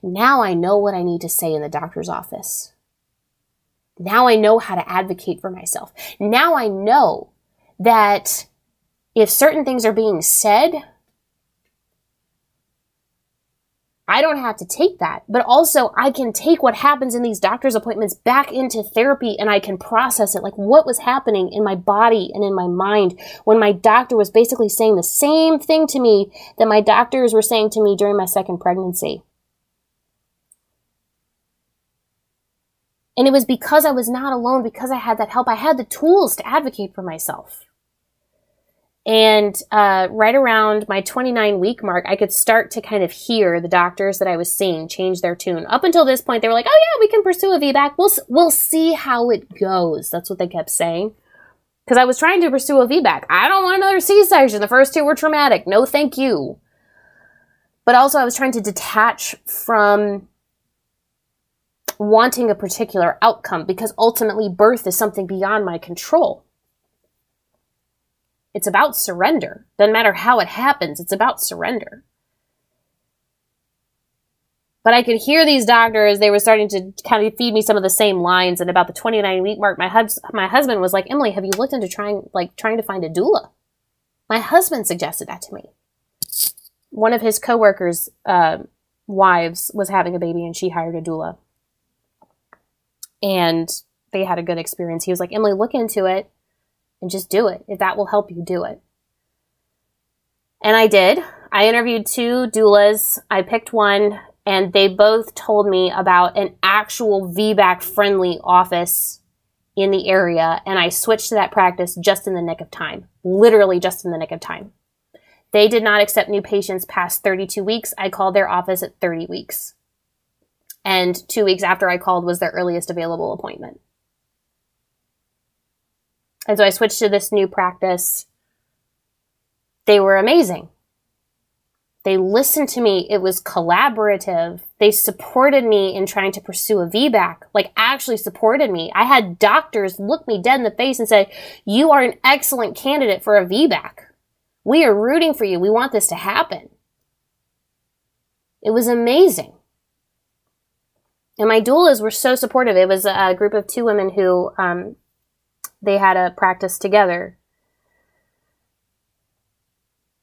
Now I know what I need to say in the doctor's office. Now I know how to advocate for myself. Now I know that if certain things are being said, I don't have to take that, but also I can take what happens in these doctor's appointments back into therapy and I can process it. Like what was happening in my body and in my mind when my doctor was basically saying the same thing to me that my doctors were saying to me during my second pregnancy. And it was because I was not alone, because I had that help. I had the tools to advocate for myself. And uh, right around my 29 week mark, I could start to kind of hear the doctors that I was seeing change their tune. Up until this point, they were like, "Oh yeah, we can pursue a VBAC. We'll we'll see how it goes." That's what they kept saying. Because I was trying to pursue a VBAC. I don't want another C-section. The first two were traumatic. No, thank you. But also, I was trying to detach from wanting a particular outcome because ultimately birth is something beyond my control. It's about surrender. Doesn't matter how it happens, it's about surrender. But I could hear these doctors, they were starting to kind of feed me some of the same lines. And about the 29 week mark, my, my husband was like, Emily, have you looked into trying, like, trying to find a doula? My husband suggested that to me. One of his coworkers' uh, wives was having a baby and she hired a doula. And they had a good experience. He was like, Emily, look into it and just do it. If that will help you, do it. And I did. I interviewed two doulas. I picked one, and they both told me about an actual VBAC friendly office in the area. And I switched to that practice just in the nick of time, literally just in the nick of time. They did not accept new patients past 32 weeks. I called their office at 30 weeks. And two weeks after I called was their earliest available appointment. And so I switched to this new practice. They were amazing. They listened to me. It was collaborative. They supported me in trying to pursue a VBAC, like actually supported me. I had doctors look me dead in the face and say, you are an excellent candidate for a VBAC. We are rooting for you. We want this to happen. It was amazing. And my doulas were so supportive. It was a group of two women who um, they had a practice together.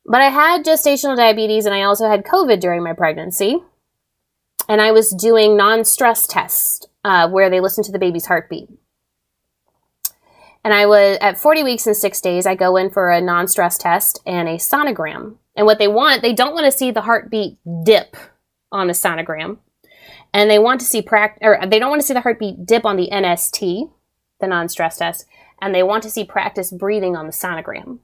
But I had gestational diabetes and I also had COVID during my pregnancy. And I was doing non stress tests uh, where they listen to the baby's heartbeat. And I was at 40 weeks and six days, I go in for a non stress test and a sonogram. And what they want, they don't want to see the heartbeat dip on a sonogram. And they want to see prac- or they don't want to see the heartbeat dip on the NST, the non-stress test, and they want to see practice breathing on the sonogram.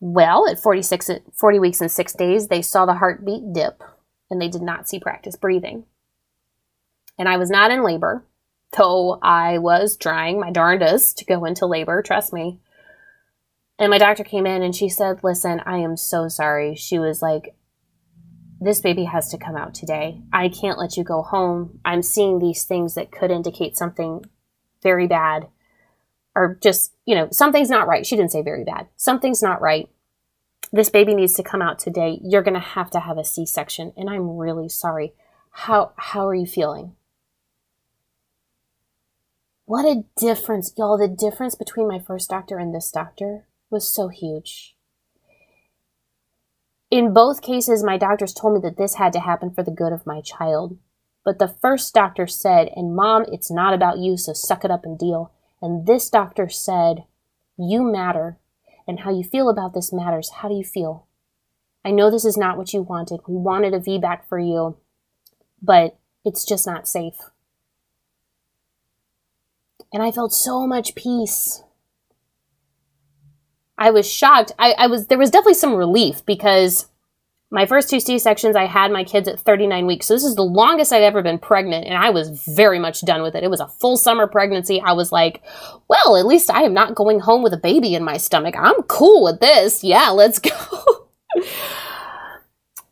Well, at 46 40 weeks and 6 days, they saw the heartbeat dip and they did not see practice breathing. And I was not in labor, though I was trying my darndest to go into labor, trust me. And my doctor came in and she said, Listen, I am so sorry. She was like, this baby has to come out today. I can't let you go home. I'm seeing these things that could indicate something very bad or just, you know, something's not right. She didn't say very bad. Something's not right. This baby needs to come out today. You're going to have to have a C-section and I'm really sorry. How how are you feeling? What a difference, y'all. The difference between my first doctor and this doctor was so huge in both cases, my doctors told me that this had to happen for the good of my child. But the first doctor said, and mom, it's not about you, so suck it up and deal. And this doctor said, you matter, and how you feel about this matters. How do you feel? I know this is not what you wanted. We wanted a VBAC for you, but it's just not safe. And I felt so much peace. I was shocked. I, I was there was definitely some relief because my first two C sections, I had my kids at 39 weeks. So this is the longest I've ever been pregnant, and I was very much done with it. It was a full summer pregnancy. I was like, well, at least I am not going home with a baby in my stomach. I'm cool with this. Yeah, let's go.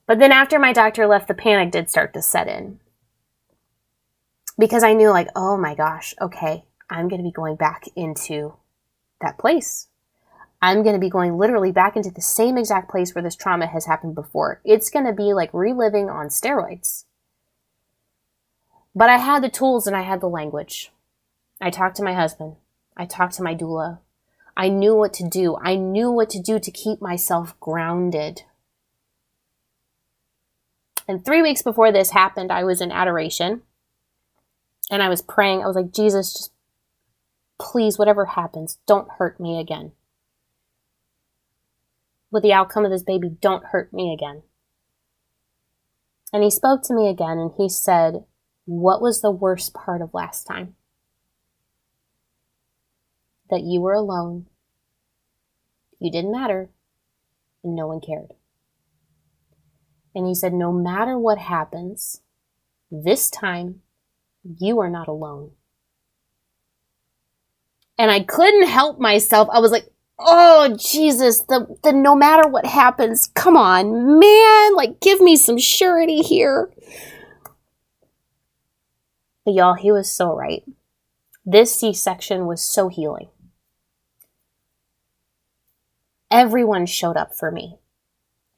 but then after my doctor left, the panic did start to set in. Because I knew, like, oh my gosh, okay, I'm going to be going back into that place I'm going to be going literally back into the same exact place where this trauma has happened before. It's going to be like reliving on steroids. But I had the tools and I had the language. I talked to my husband. I talked to my doula. I knew what to do. I knew what to do to keep myself grounded. And three weeks before this happened, I was in adoration and I was praying. I was like, Jesus, just please, whatever happens, don't hurt me again with the outcome of this baby, don't hurt me again. And he spoke to me again and he said, What was the worst part of last time? That you were alone, you didn't matter, and no one cared. And he said, No matter what happens, this time you are not alone. And I couldn't help myself. I was like, oh Jesus, the the no matter what happens, come on, man, like give me some surety here. But y'all, he was so right. This C-section was so healing. Everyone showed up for me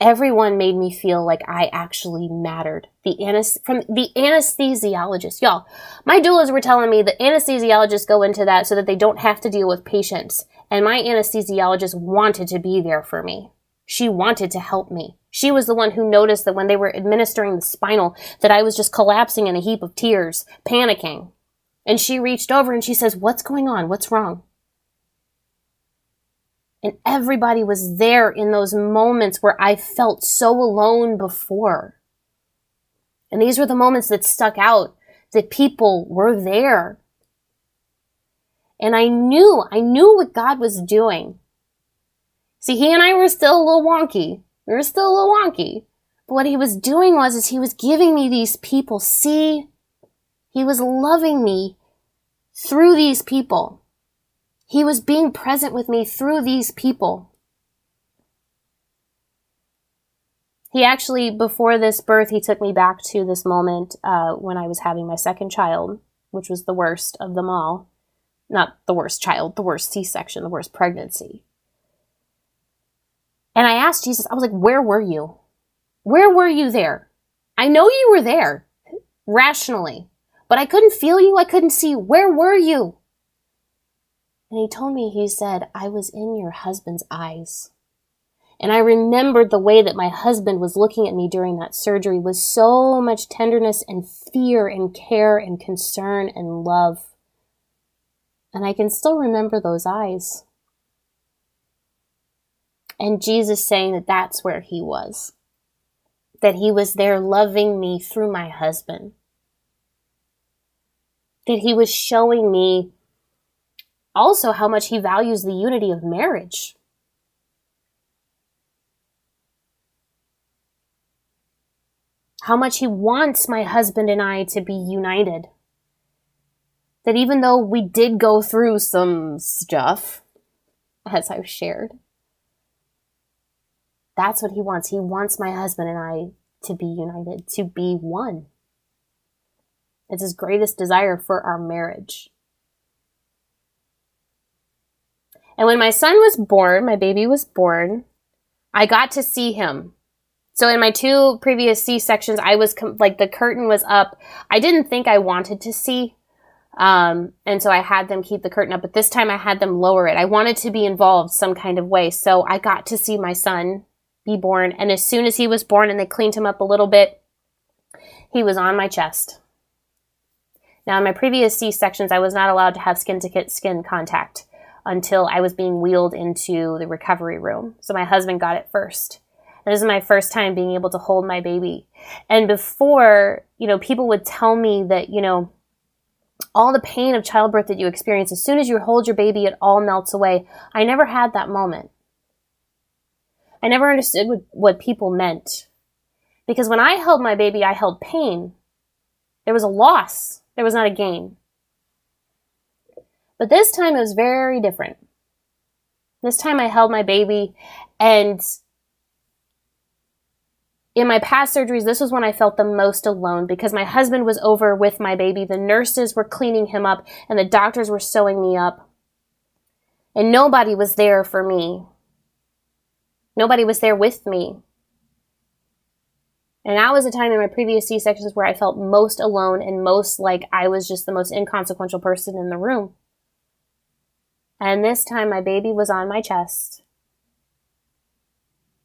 everyone made me feel like I actually mattered. The anes- from the anesthesiologist, y'all, my doulas were telling me that anesthesiologists go into that so that they don't have to deal with patients. And my anesthesiologist wanted to be there for me. She wanted to help me. She was the one who noticed that when they were administering the spinal that I was just collapsing in a heap of tears, panicking. And she reached over and she says, "What's going on? What's wrong?" And everybody was there in those moments where I felt so alone before. And these were the moments that stuck out that people were there. And I knew, I knew what God was doing. See, he and I were still a little wonky. We were still a little wonky. But what he was doing was, is he was giving me these people. See, he was loving me through these people. He was being present with me through these people. He actually, before this birth, he took me back to this moment uh, when I was having my second child, which was the worst of them all. Not the worst child, the worst C section, the worst pregnancy. And I asked Jesus, I was like, where were you? Where were you there? I know you were there rationally, but I couldn't feel you. I couldn't see. Where were you? And he told me, he said, I was in your husband's eyes. And I remembered the way that my husband was looking at me during that surgery with so much tenderness and fear and care and concern and love. And I can still remember those eyes. And Jesus saying that that's where he was. That he was there loving me through my husband. That he was showing me also how much he values the unity of marriage. How much he wants my husband and I to be united. That even though we did go through some stuff, as I've shared, that's what he wants. He wants my husband and I to be united, to be one. It's his greatest desire for our marriage. And when my son was born, my baby was born, I got to see him. So in my two previous C sections, I was com- like the curtain was up. I didn't think I wanted to see. Um, and so I had them keep the curtain up, but this time I had them lower it. I wanted to be involved some kind of way. So I got to see my son be born. And as soon as he was born and they cleaned him up a little bit, he was on my chest. Now, in my previous C sections, I was not allowed to have skin to skin contact until I was being wheeled into the recovery room. So my husband got it first. And this is my first time being able to hold my baby. And before, you know, people would tell me that, you know, all the pain of childbirth that you experience, as soon as you hold your baby, it all melts away. I never had that moment. I never understood what, what people meant. Because when I held my baby, I held pain. There was a loss. There was not a gain. But this time it was very different. This time I held my baby and in my past surgeries, this was when I felt the most alone because my husband was over with my baby. The nurses were cleaning him up and the doctors were sewing me up. And nobody was there for me. Nobody was there with me. And that was a time in my previous C sections where I felt most alone and most like I was just the most inconsequential person in the room. And this time my baby was on my chest.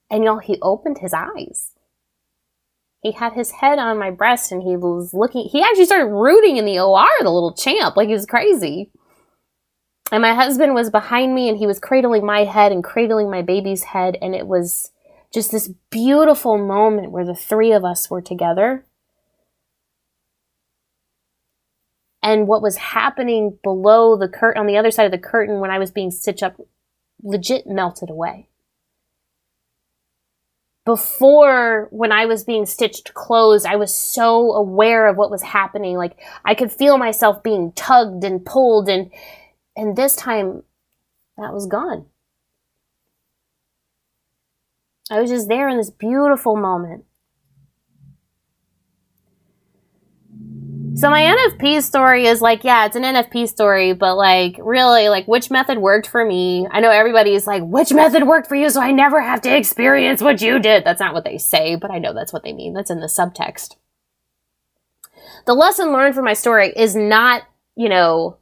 And y'all, he opened his eyes. He had his head on my breast and he was looking, he actually started rooting in the OR, the little champ, like he was crazy. And my husband was behind me and he was cradling my head and cradling my baby's head. And it was just this beautiful moment where the three of us were together. And what was happening below the curtain, on the other side of the curtain when I was being stitched up, legit melted away. Before, when I was being stitched closed, I was so aware of what was happening. Like, I could feel myself being tugged and pulled and, and this time, that was gone. I was just there in this beautiful moment. So my NFP story is like, yeah, it's an NFP story, but like, really, like, which method worked for me? I know everybody's like, which method worked for you so I never have to experience what you did. That's not what they say, but I know that's what they mean. That's in the subtext. The lesson learned from my story is not, you know,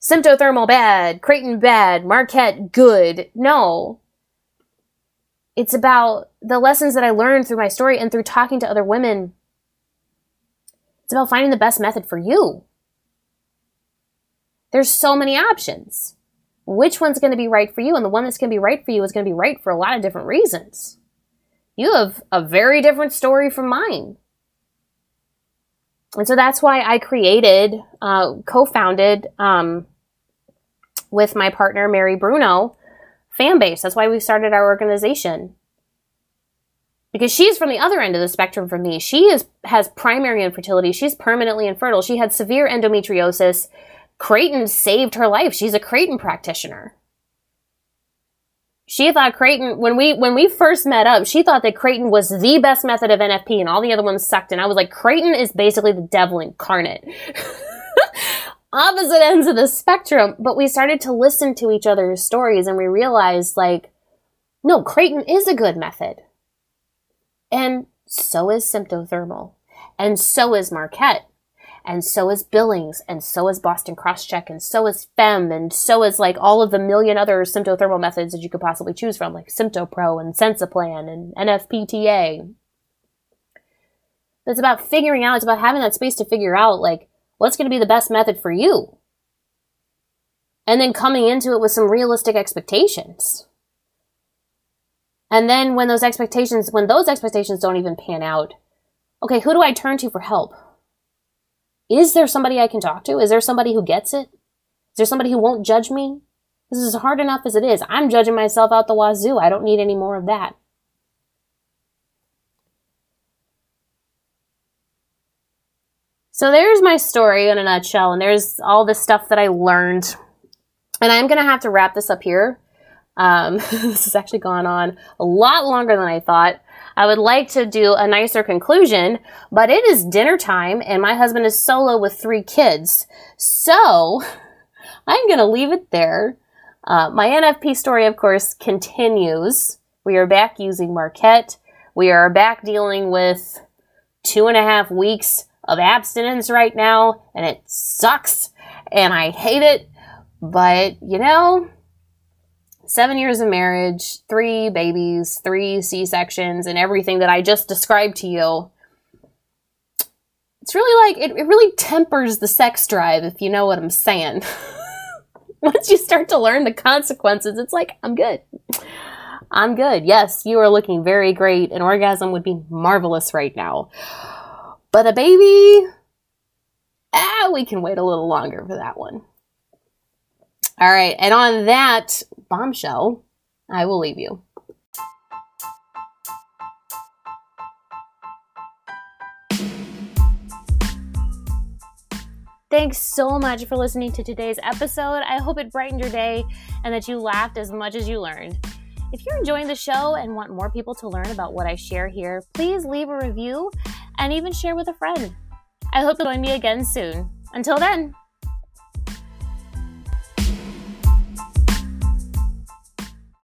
Symptothermal bad, Creighton bad, Marquette good. No. It's about the lessons that I learned through my story and through talking to other women. It's about finding the best method for you. There's so many options. Which one's going to be right for you? And the one that's going to be right for you is going to be right for a lot of different reasons. You have a very different story from mine. And so that's why I created, uh, co-founded, um, with my partner, Mary Bruno, FABMbase. That's why we started our organization. Because she's from the other end of the spectrum from me. She is has primary infertility. She's permanently infertile. She had severe endometriosis. Creighton saved her life. She's a Creighton practitioner. She thought Creighton when we when we first met up, she thought that Creighton was the best method of NFP and all the other ones sucked. And I was like, Creighton is basically the devil incarnate. opposite ends of the spectrum, but we started to listen to each other's stories and we realized like, No, Creighton is a good method. And so is symptothermal. And so is Marquette. And so is Billings. And so is Boston Crosscheck. And so is FEMM. And so is like all of the million other symptothermal methods that you could possibly choose from, like SymptoPro and Sensiplan and NFPTA. It's about figuring out, it's about having that space to figure out, like, what's going to be the best method for you. And then coming into it with some realistic expectations. And then when those expectations, when those expectations don't even pan out, okay, who do I turn to for help? Is there somebody I can talk to? Is there somebody who gets it? Is there somebody who won't judge me? This is hard enough as it is. I'm judging myself out the wazoo. I don't need any more of that. So there's my story in a nutshell, and there's all the stuff that I learned. And I'm going to have to wrap this up here um, this has actually gone on a lot longer than I thought. I would like to do a nicer conclusion, but it is dinner time and my husband is solo with three kids. So I'm going to leave it there. Uh, my NFP story, of course, continues. We are back using Marquette. We are back dealing with two and a half weeks of abstinence right now, and it sucks, and I hate it. But, you know, seven years of marriage, three babies, three C sections, and everything that I just described to you. It's really like, it, it really tempers the sex drive, if you know what I'm saying. Once you start to learn the consequences, it's like, I'm good. I'm good. Yes, you are looking very great. An orgasm would be marvelous right now. But a baby, ah, we can wait a little longer for that one. All right. And on that bombshell, I will leave you. Thanks so much for listening to today's episode. I hope it brightened your day and that you laughed as much as you learned. If you're enjoying the show and want more people to learn about what I share here, please leave a review and even share with a friend. I hope you'll join me again soon. Until then,